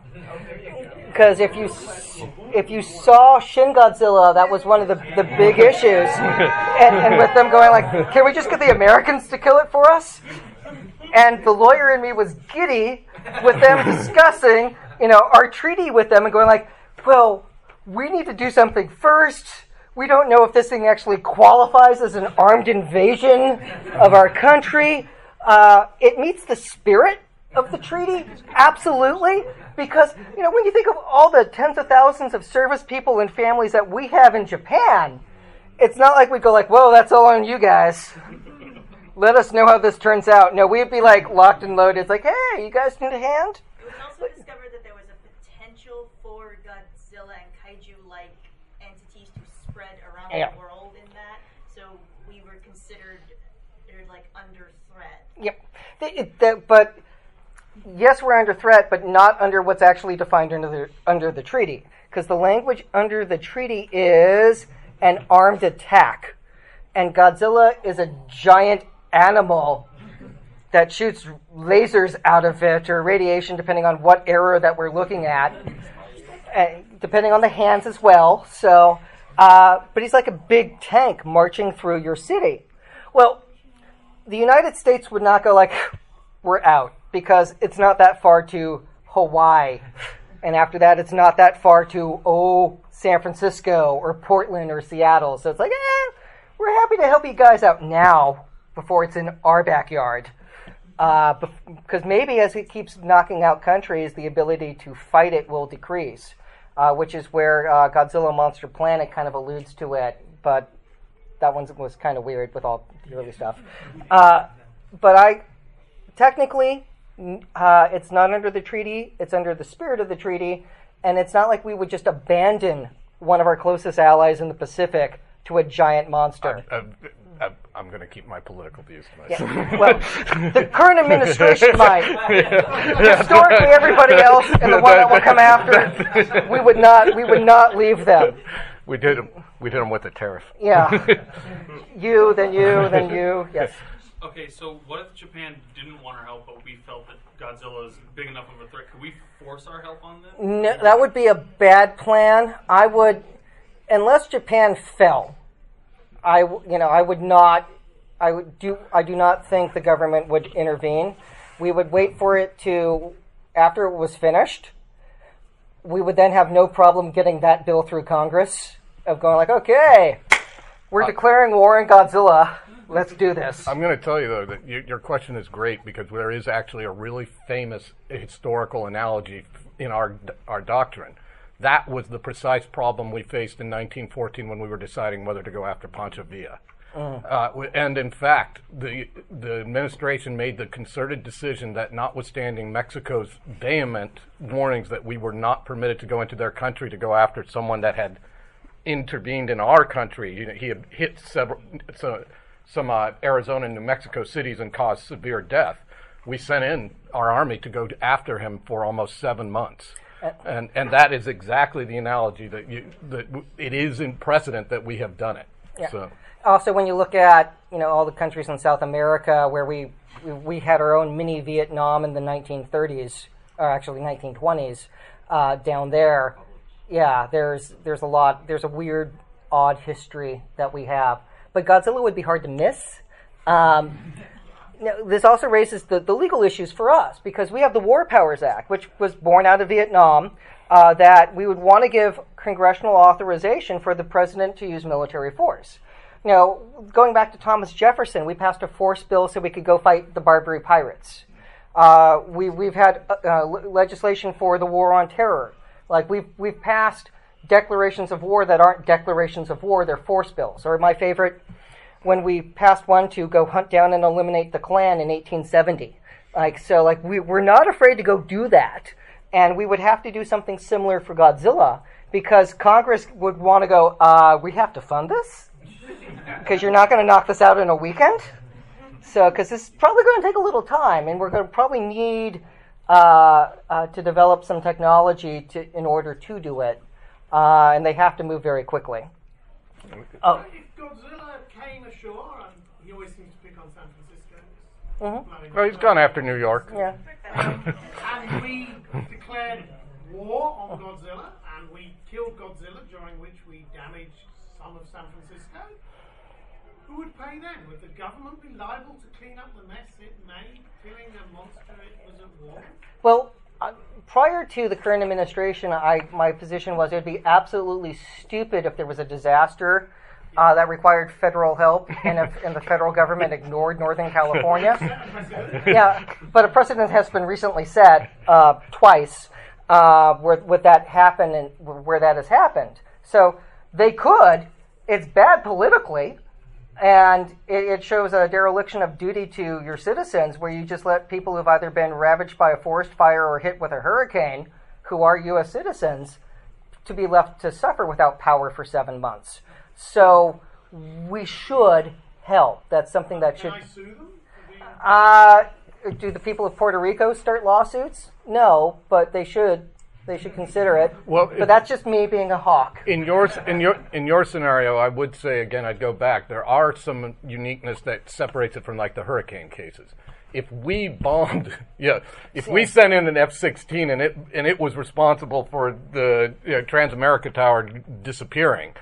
S1: Because if you if you saw Shin Godzilla, that was one of the, the big issues, and, and with them going like, can we just get the Americans to kill it for us? And the lawyer in me was giddy with them discussing, you know, our treaty with them and going like, well, we need to do something first. We don't know if this thing actually qualifies as an armed invasion of our country. Uh, it meets the spirit of the treaty, absolutely, because you know when you think of all the tens of thousands of service people and families that we have in Japan, it's not like we go like, "Whoa, that's all on you guys." Let us know how this turns out. No, we'd be like locked and loaded. It's like, hey, you guys need a hand?
S7: Also discovered that there was a potential for Godzilla and kaiju-like entities to spread around
S1: Yeah.
S7: world in that, so we were considered er, like under threat.
S1: Yep. Th- it- that- but yes, we're under threat, but not under what's actually defined under the under the treaty. Because the language under the treaty is an armed attack, and Godzilla is a giant animal that shoots lasers out of it or radiation, depending on what era that we're looking at, uh, depending on the hands as well. So, uh, but he's like a big tank marching through your city. Well, the United States would not go like, we're out, because it's not that far to Hawaii. And after that, it's not that far to, oh, San Francisco or Portland or Seattle. So it's like, eh, we're happy to help you guys out now before it's in our backyard. Because maybe as it keeps knocking out countries, the ability to fight it will decrease, uh, which is where uh, Godzilla Monster Planet kind of alludes to it. But that one was kind of weird with all the early stuff. Uh, but I, technically, uh, it's not under the treaty. It's under the spirit of the treaty, and it's not like we would just abandon one of our closest allies in the Pacific to a giant monster.
S2: uh, uh, I'm going to keep my political views to myself.
S1: Yeah. Well, the current administration might. Historically, everybody else and the one that will come after, we would not. We would not leave them.
S2: We did 'em- We did them with the tariff.
S1: Yeah. You, then you, then you. Yes.
S3: Okay, so what if Japan didn't want our help, but we felt that Godzilla is big enough of a threat? Could we force our help on them?
S1: No, that would be a bad plan. I would. unless Japan fell, I you know I would not. I would do. I do not think the government would intervene. We would wait for it to after it was finished. We would then have no problem getting that bill through Congress of going like, okay, we're declaring war on Godzilla. Let's do this.
S2: I'm going to tell you though that y- your question is great because there is actually a really famous historical analogy in our our doctrine. That was the precise problem we faced in 1914 when we were deciding whether to go after Pancho Villa. Uh, w- and in fact, the the administration made the concerted decision that, notwithstanding Mexico's vehement warnings that we were not permitted to go into their country to go after someone that had intervened in our country. You know, he had hit several so, some uh, Arizona and New Mexico cities and caused severe death. We sent in our army to go after him for almost seven months. And, and that is exactly the analogy that you that it is in precedent that we have done it. So.
S1: Also when you look at you know all the countries in South America where we we, we had our own mini Vietnam in the 1930s or actually 1920s uh, down there yeah there's there's a lot there's a weird odd history that we have. But Godzilla would be hard to miss um, now, this also raises the, the legal issues for us because we have the War Powers Act, which was born out of Vietnam, uh, that we would want to give congressional authorization for the president to use military force. Know, going back to Thomas Jefferson, we passed a force bill so we could go fight the Barbary pirates. Uh, we, we've had uh, uh, legislation for the war on terror. Like we've we've passed declarations of war that aren't declarations of war; they're force bills. Or my favorite, when we passed one to go hunt down and eliminate the Klan in 1870. Like so, like we we're not afraid to go do that, and we would have to do something similar for Godzilla because Congress would want to go. Uh, we have to fund this because you're not going to knock this out in a weekend. So, because this is probably going to take a little time, and we're going to probably need uh, uh, to develop some technology to in order to do it, uh, and they have to move very quickly. Oh,
S5: If Godzilla came ashore, and he always seems to pick on San Francisco.
S1: Mhm.
S2: well, he's gone after New York.
S1: yeah.
S5: And we declared war on Godzilla, and we killed Godzilla, during which we damaged some of San Francisco. Who would pay then? Would the government be liable to clean up the mess it made, killing a monster it was at war?
S1: Well, prior to the current administration, I my position was it would be absolutely stupid if there was a disaster uh, that required federal help, and if and the federal government ignored Northern California. yeah, but a precedent has been recently set uh, twice uh, where, where that happened and where that has happened. So they could. It's bad politically, and it, it shows a dereliction of duty to your citizens, where you just let people who've either been ravaged by a forest fire or hit with a hurricane, who are U.S. citizens, to be left to suffer without power for seven months. So we should help. That's something that should.
S5: Can I sue them?
S1: Uh, do the people of Puerto Rico start lawsuits? No, but they should. They should consider it.
S2: Well,
S1: but
S2: it-
S1: that's just me being a hawk.
S2: In your in your in your scenario, I would say again, I'd go back. There are some uniqueness that separates it from like the hurricane cases. If we bombed, yeah, if we sent in an F-16 and it and it was responsible for the you know, Transamerica Tower disappearing,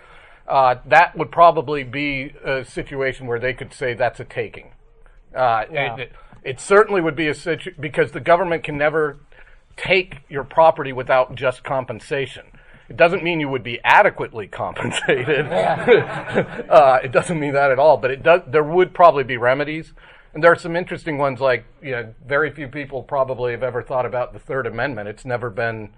S2: uh, that would probably be a situation where they could say that's a taking. Uh,
S1: Yeah.
S2: it, it, it certainly would be a situation because the government can never take your property without just compensation. It doesn't mean you would be adequately compensated. uh, it doesn't mean that at all. But it does. There would probably be remedies, and there are some interesting ones. Like you know, very few people probably have ever thought about the Third Amendment. It's never been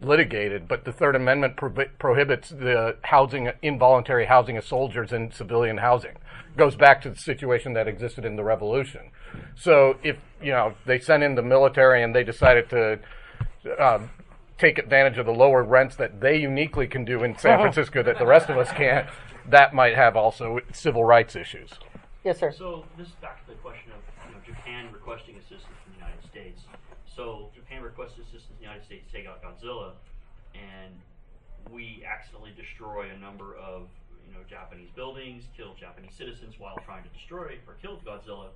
S2: litigated, but the Third Amendment prohi- prohibits the housing, involuntary housing of soldiers in civilian housing. It Goes back to the situation that existed in the Revolution. So if you know they sent in the military and they decided to uh, take advantage of the lower rents that they uniquely can do in San Francisco that the rest of us can't, that might have also civil rights issues.
S1: Yes, sir.
S9: So this is back to the question of you know, Japan requesting assistance from the United States. So Japan requested assistance from the United States to take out Godzilla, and we accidentally destroy a number of you know Japanese buildings, kill Japanese citizens while trying to destroy or kill Godzilla.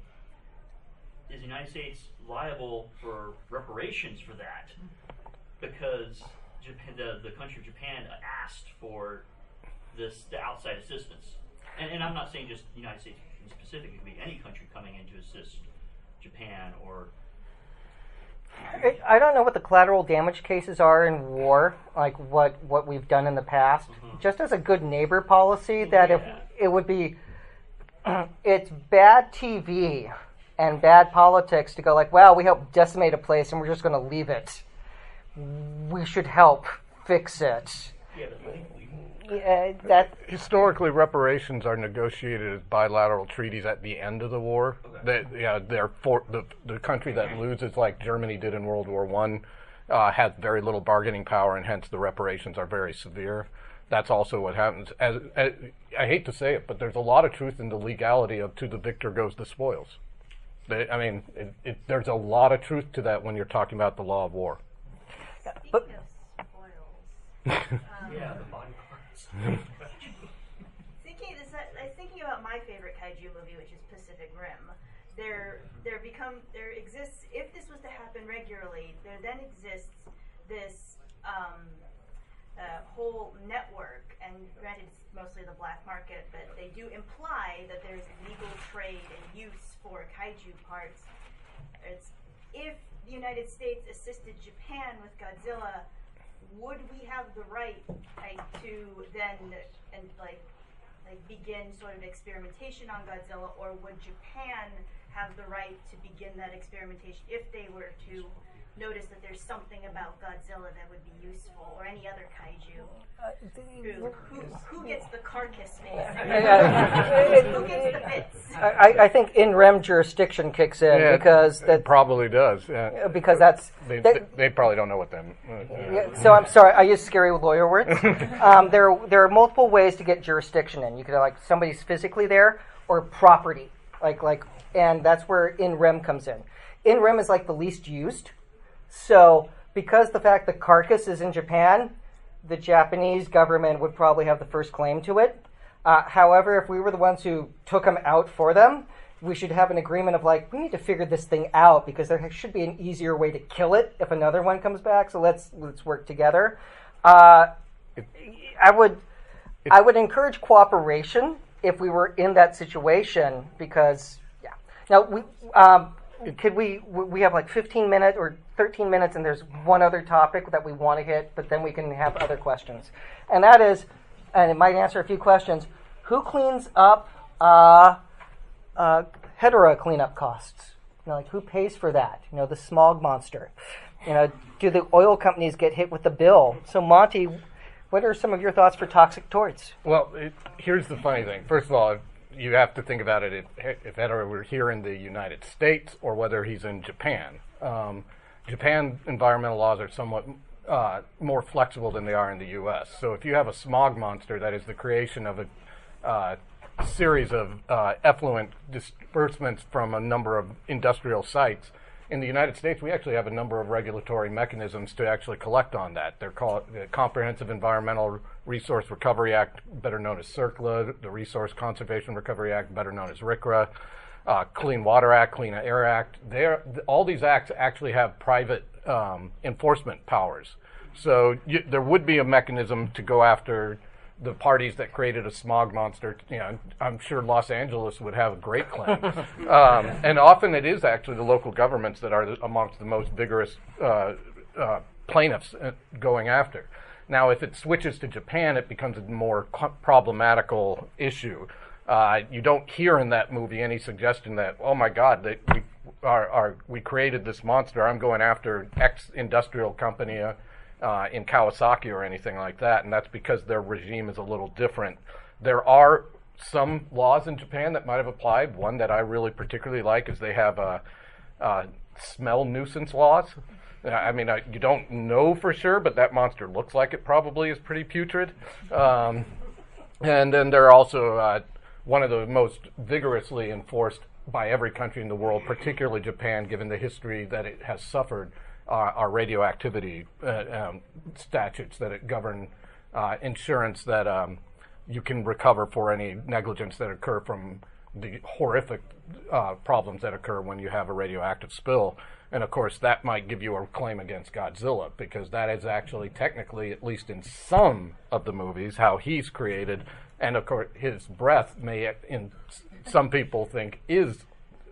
S9: Is the United States liable for reparations for that? Because Japan, the, the country of Japan asked for this the outside assistance. And, and I'm not saying just the United States in specific; it could be any country coming in to assist Japan or
S1: I- I don't know what the collateral damage cases are in war, like what, what we've done in the past. Mm-hmm. Just as a good neighbor policy, that if it would be, it's bad TV and bad politics to go like, well, we helped decimate a place and we're just going to leave it. We should help fix it. Yeah, that
S2: Historically, reparations are negotiated as bilateral treaties at the end of the war. That yeah, they're for the the country that loses, like Germany did in World War One, uh, has very little bargaining power, and hence the reparations are very severe. That's also what happens. As, as I hate to say it, but there's a lot of truth in the legality of "to the victor goes the spoils." They, I mean, it, it, there's a lot of truth to that when you're talking about the law of war.
S1: But-
S7: Speaking of spoils,
S9: yeah, the body parts.
S7: thinking this, I was thinking about my favorite kaiju movie, which is Pacific Rim. There, there become, there exists. If this was to happen regularly, there then exists this um, uh, whole network. And granted, it's mostly the black market, but they do imply that there's legal trade and use for kaiju parts. It's if the United States assisted Japan with Godzilla, would we have the right like, to then and like like begin sort of experimentation on Godzilla, or would Japan have the right to begin that experimentation if they were to notice that there's something about Godzilla that would be useful, or any other kaiju? Who, who, who gets the carcass, basically? who gets the bits?
S1: I, I think in rem jurisdiction kicks in
S2: Yeah,
S1: because
S2: it
S1: that
S2: probably does. Yeah.
S1: because that's
S2: They,
S1: that-
S2: they, they probably don't know what them.
S1: Yeah, so I'm sorry, I use scary lawyer words. um, there, there are multiple ways to get jurisdiction in. You could have, like somebody's physically there or property, like like, and that's where in rem comes in. In rem is like the least used. So because the fact the carcass is in Japan, the Japanese government would probably have the first claim to it. Uh, however, if we were the ones who took them out for them, we should have an agreement of like we need to figure this thing out because there should be an easier way to kill it if another one comes back. So let's let's work together. Uh, I would I would encourage cooperation if we were in that situation because yeah. Now we um, could we we have like 15 minutes or 13 minutes and there's one other topic that we want to hit, but then we can have other questions, and that is, and it might answer a few questions. Who cleans up? Uh, uh, hetera cleanup costs. You know, like who pays for that? You know, the smog monster. You know, do the oil companies get hit with the bill? So, Monte, what are some of your thoughts for toxic torts?
S2: Well, it, here's the funny thing. First of all, you have to think about it if, if Hedorah were here in the United States or whether he's in Japan. Um, Japan environmental laws are somewhat uh, more flexible than they are in the U.S. So if you have a smog monster that is the creation of a uh, series of uh, effluent disbursements from a number of industrial sites. In the United States, we actually have a number of regulatory mechanisms to actually collect on that. They're called the Comprehensive Environmental Resource Recovery Act, better known as CERCLA, the Resource Conservation Recovery Act, better known as RCRA, uh, Clean Water Act, Clean Air Act. They're, all these acts actually have private um, enforcement powers. So you, there would be a mechanism to go after the parties that created a smog monster, you know, I'm sure Los Angeles would have a great claim. um, and often it is actually the local governments that are amongst the most vigorous uh, uh, plaintiffs uh, going after. Now, if it switches to Japan, it becomes a more co- problematical issue. Uh, you don't hear in that movie any suggestion that, oh my God, that we are, are we created this monster. I'm going after X industrial company. Uh, uh, in Kawasaki or anything like that, and that's because their regime is a little different. There are some laws in Japan that might have applied. One that I really particularly like is they have uh, uh, smell nuisance laws. I mean, I, you don't know for sure, but that monster looks like it probably is pretty putrid. Um, and then there are also uh, one of the most vigorously enforced by every country in the world, particularly Japan, given the history that it has suffered are, are radioactivity uh, um, statutes that govern uh, insurance that um, you can recover for any negligence that occur from the horrific uh, problems that occur when you have a radioactive spill. And of course, that might give you a claim against Godzilla because that is actually technically, at least in some of the movies, how he's created. And of course, his breath may, in some people, think is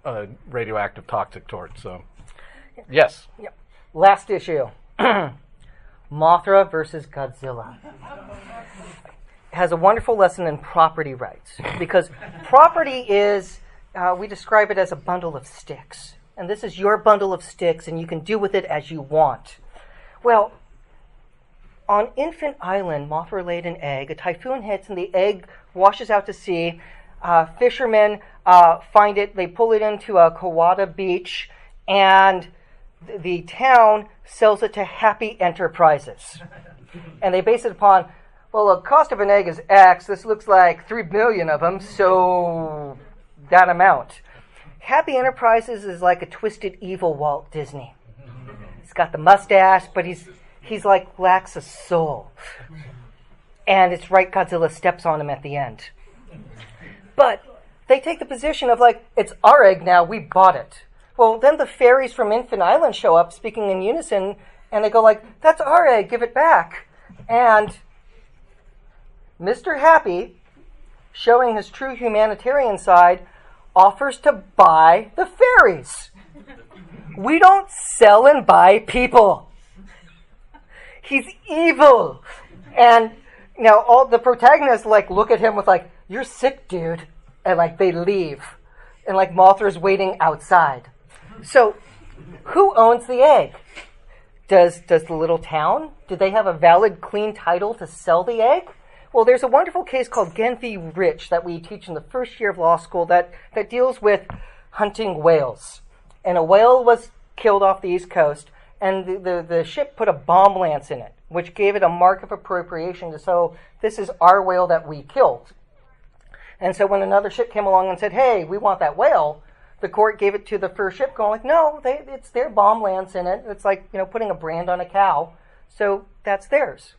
S2: a radioactive toxic torch. So, yes.
S1: Yep. Last issue Mothra versus Godzilla. Has a wonderful lesson in property rights because property is, uh, we describe it as a bundle of sticks. And this is your bundle of sticks, and you can do with it as you want. Well, on Infant Island, Mothra laid an egg. A typhoon hits, and the egg washes out to sea. Uh, fishermen uh, find it, they pull it into a Kawada beach, and th- the town sells it to Happy Enterprises. and they base it upon, well, the cost of an egg is X. This looks like three billion of them, so that amount. Happy Enterprises is like a twisted evil Walt Disney. He's got the mustache, but he's he's like lacks a soul. And it's right Godzilla steps on him at the end. But they take the position of like, it's our egg now, we bought it. Well, then the fairies from Infant Island show up speaking in unison, and they go like, that's our egg, give it back. And Mr. Happy, showing his true humanitarian side, offers to buy the fairies. We don't sell and buy people. He's evil. And now all the protagonists like look at him with like, "You're sick, dude," and like they leave, and like Mothra's waiting outside. So, who owns the egg? Does does the little town? Do they have a valid, clean title to sell the egg? Well, there's a wonderful case called Ghen v. Rich that we teach in the first year of law school that, that deals with hunting whales. And a whale was killed off the East Coast, and the, the, the ship put a bomb lance in it, which gave it a mark of appropriation to so this is our whale that we killed. And so when another ship came along and said, hey, we want that whale, the court gave it to the first ship, going like, no, they, it's their bomb lance in it. It's like, you know, putting a brand on a cow. So that's theirs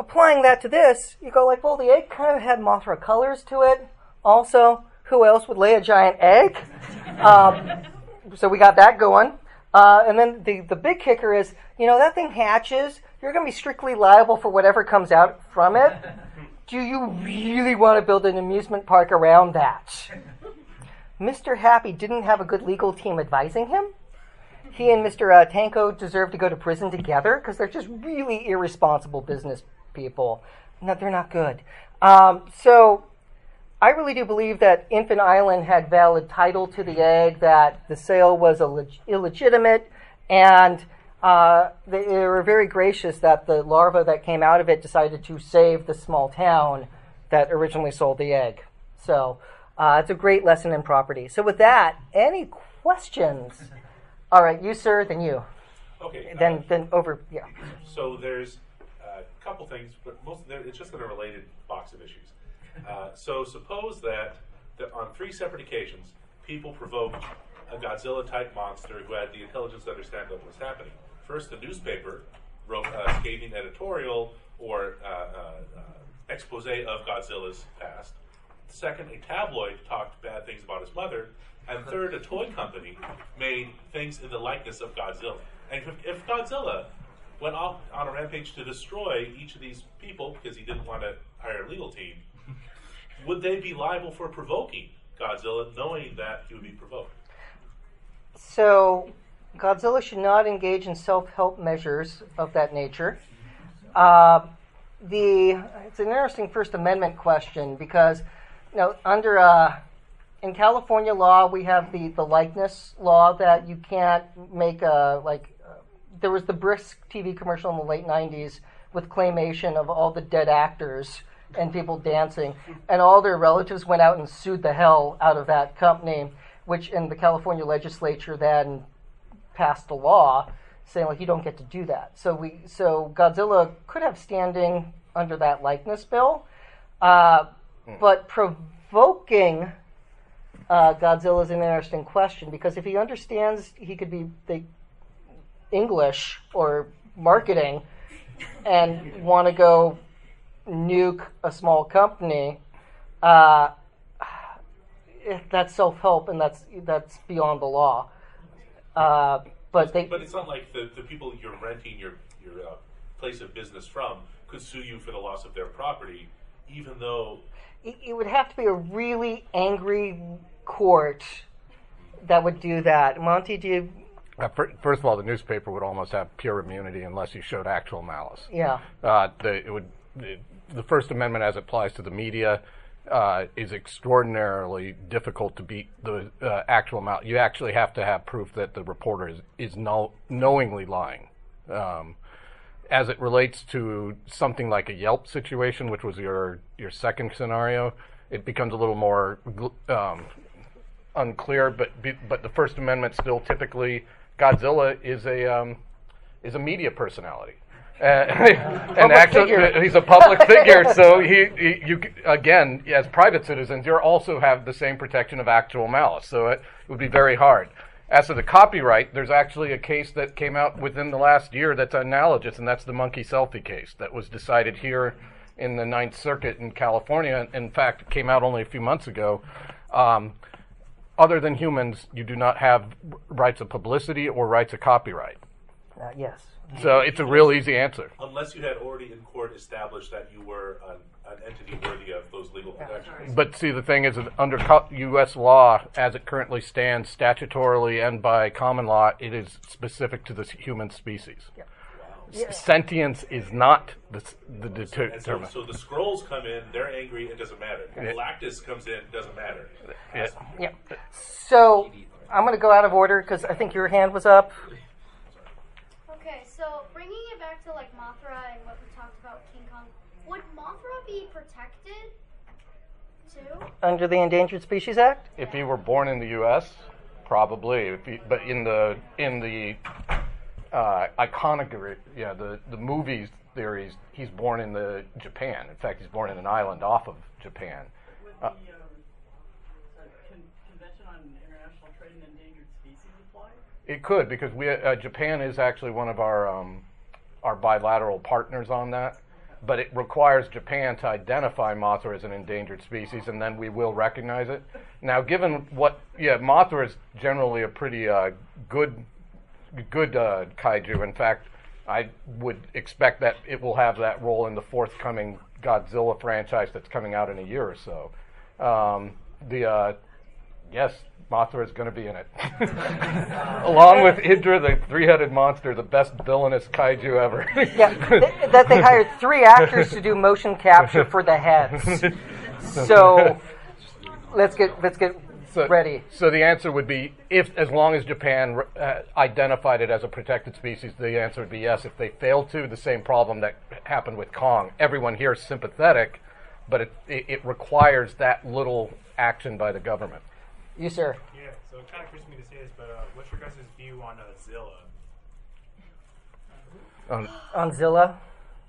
S1: applying that to this, you go like, well, the egg kind of had Mothra colors to it. Also, who else would lay a giant egg? Um, so we got that going. Uh, and then the, the big kicker is, you know, that thing hatches. You're going to be strictly liable for whatever comes out from it. Do you really want to build an amusement park around that? Mr. Happy didn't have a good legal team advising him. He and Mr. Uh, Tako deserve to go to prison together because they're just really irresponsible business people. No, they're not good. Um, so I really do believe that Infant Island had valid title to the egg, that the sale was illeg- illegitimate, and uh, they, they, were very gracious that the larva that came out of it decided to save the small town that originally sold the egg. So uh, it's a great lesson in property. So with that, any questions? All right, you sir, then you.
S8: Okay.
S1: Then
S8: uh,
S1: then over. Yeah.
S8: So there's couple things, but most it's just in a related box of issues. Uh, so suppose that, that on three separate occasions, people provoked a Godzilla-type monster who had the intelligence to understand what was happening. First, the newspaper wrote a scathing editorial or uh, uh, expose of Godzilla's past. Second, a tabloid talked bad things about his mother. And third, a toy company made things in the likeness of Godzilla. And if, if Godzilla went off on a rampage to destroy each of these people because he didn't want to hire a legal team, would they be liable for provoking Godzilla knowing that he would be provoked?
S1: So, Godzilla should not engage in self help measures of that nature. Uh, the it's an interesting First Amendment question because you know under uh, in California law we have the the likeness law that you can't make a like there was the brisk TV commercial in the late '90s with claymation of all the dead actors and people dancing, and all their relatives went out and sued the hell out of that company, which in the California legislature then passed a law saying like you don't get to do that. So we so Godzilla could have standing under that likeness bill, uh, but provoking uh, Godzilla is an interesting question because if he understands he could be the English or marketing and want to go nuke a small company, uh, that's self help and that's that's beyond the law. Uh, but they
S8: But it's not like the, the people you're renting your your uh, place of business from could sue you for the loss of their property, even though
S1: it, it would have to be a really angry court that would do that. Monte, do you?
S2: Uh, fir- first of all, the newspaper would almost have pure immunity unless you showed actual malice.
S1: Yeah.
S2: Uh, the, it would, the, the First Amendment, as it applies to the media, uh, is extraordinarily difficult to beat the uh, actual malice. You actually have to have proof that the reporter is, is know, knowingly lying. Um, as it relates to something like a Yelp situation, which was your your second scenario, it becomes a little more um, unclear. But but the First Amendment still typically Godzilla is a um, is a media personality. Uh, and actually,
S1: figure.
S2: he's a public figure, so he, he, you again, as private citizens, you also have the same protection of actual malice. So it would be very hard. As to the copyright, there's actually a case that came out within the last year that's analogous, and that's the monkey selfie case that was decided here in the Ninth Circuit in California. In fact, it came out only a few months ago. Um, other than humans, you do not have rights of publicity or rights of copyright.
S1: Uh, yes.
S2: So it's a real easy answer.
S8: unless you had already in court established that you were an, an entity worthy of those legal protections.
S2: But see, the thing is, under U.S. law, as it currently stands, statutorily and by common law, it is specific to the human species. S- Sentience is not the, the
S8: And so,
S2: determinant.
S8: so the Skrulls come in, they're angry, it doesn't matter. Galactus comes in, doesn't matter.
S2: Yeah.
S1: Yeah. So I'm going to go out of order because I think your hand was up.
S10: Okay, so bringing it back to like Mothra and what we talked about King Kong, would Mothra be protected too?
S1: Under the Endangered Species Act?
S2: If he were born in the U.S., probably. If he, but in the in the uh, iconography, yeah, the the movies theories, he's born in the Japan. In fact, he's born in an island off of Japan. Uh,
S11: the um, con- Convention on International Trade in Endangered Species apply?
S2: It could because we uh, Japan is actually one of our um, our bilateral partners on that, but it requires Japan to identify Mothra as an endangered species, and then we will recognize it. Now, given what, yeah, Mothra is generally a pretty uh, good good uh, kaiju. In fact, I would expect that it will have that role in the forthcoming Godzilla franchise that's coming out in a year or so. Um, the uh, yes, Mothra is going to be in it, along with Hydra, the three-headed monster, the best villainous kaiju ever.
S1: Yeah, th- that they hired three actors to do motion capture for the heads. So let's get let's get
S2: So,
S1: ready.
S2: So the answer would be if, as long as Japan uh, identified it as a protected species, the answer would be yes. If they failed to, the same problem that happened with Kong. Everyone here is sympathetic, but it, it, it requires that little action by the government.
S1: You sir.
S12: Yeah, so it kind of creeps me to say this, but uh, what's your guys' view on uh, Zilla?
S2: Um,
S1: On Zilla.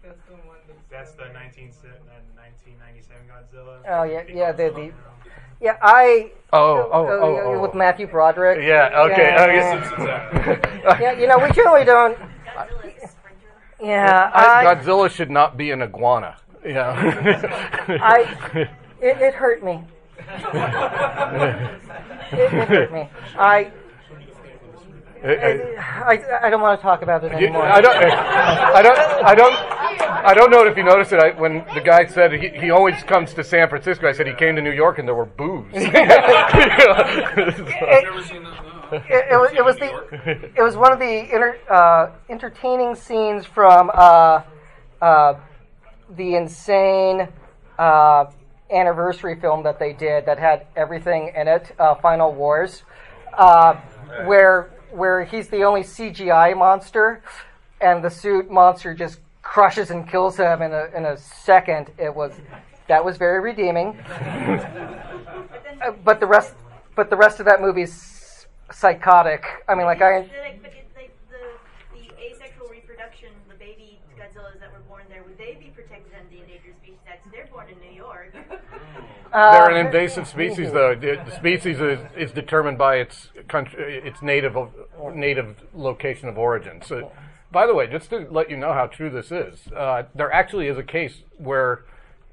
S11: That's the one that's
S12: That's the 19, uh, 1997 Godzilla.
S1: Oh yeah, yeah. The,
S12: Godzilla,
S1: the
S12: you know?
S1: Yeah. I
S2: oh, oh, oh, oh.
S1: with Matthew Broderick.
S2: Yeah. Okay.
S1: Yeah.
S2: oh, yes.
S1: Yeah, you know we generally don't. Yeah,
S2: I,
S1: I,
S2: Godzilla should not be an iguana. Yeah.
S1: I it, it hurt me. It, it hurt me. I, I I don't want to talk about it anymore.
S2: I don't. I don't. I don't. I don't know if you noticed it. I, when the guy said he, he always comes to San Francisco, I said he came to New York and there were boos.
S1: It,
S3: Never seen that.
S1: It, it was, it was the it was one of the inter, uh, entertaining scenes from uh, uh, the insane uh, anniversary film that they did that had everything in it, uh, Final Wars, uh, where where he's the only CGI monster, and the suit monster just crushes and kills him in a in a second. It was that was very redeeming. Uh, but the rest but the rest of that movie is psychotic. I mean, like I.
S7: The, like, but it, like, the, the asexual reproduction, the baby that were born there, would they be protected under the Endangered Species Act? They're born in New York.
S2: They're an
S1: Uh,
S2: invasive species, though. The, the species is, is determined by its country, its native native location of origin. So, by the way, just to let you know how true this is, uh, there actually is a case where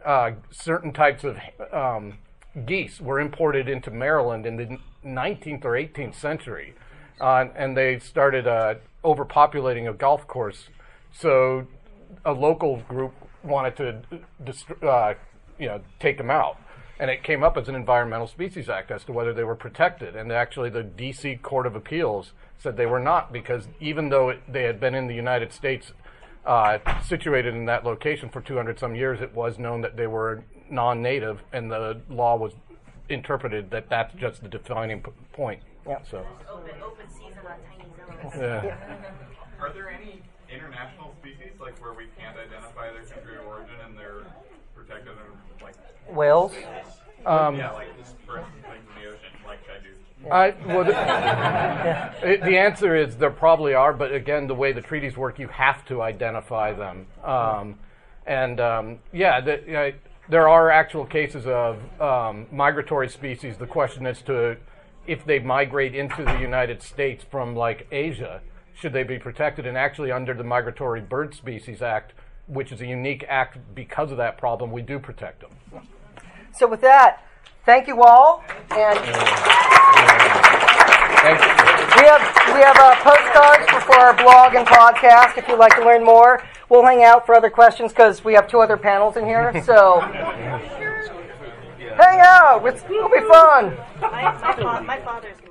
S2: uh, certain types of um, geese were imported into Maryland in the 19th or 18th century, uh, and they started uh, overpopulating a golf course. So a local group wanted to dist- uh, you know take them out, and it came up as an Environmental Species Act as to whether they were protected. And actually, the D.C. Court of Appeals said they were not because even though it, they had been in the United States. Uh, situated in that location for 200 some years, it was known that they were non-native, and the law was interpreted that that's just the defining p- point.
S1: Yeah.
S2: So,
S7: Open, open season on tiny zones.
S2: yeah.
S13: Are there any international species like where we can't identify their country of origin and they're protected in like
S1: Whales?
S2: Um,
S13: yeah, like for instance, things in the ocean, like Shamu.
S2: I, well, the, it- the answer is there probably are, but again, the way the treaties work, you have to identify them. Um, and um, yeah, the, you know, there are actual cases of um, migratory species. The question is to if they migrate into the United States from like Asia, should they be protected? And actually, under the Migratory Bird Species Act, which is a unique act because of that problem, we do protect them.
S1: So with that, thank you all, and
S2: Thank you.
S1: we have we have uh, postcards for, for our blog and podcast. If you'd like to learn more, we'll hang out for other questions because we have two other panels in here. So hang out. It's, it'll be fun.
S7: My, my, fa- my father's gonna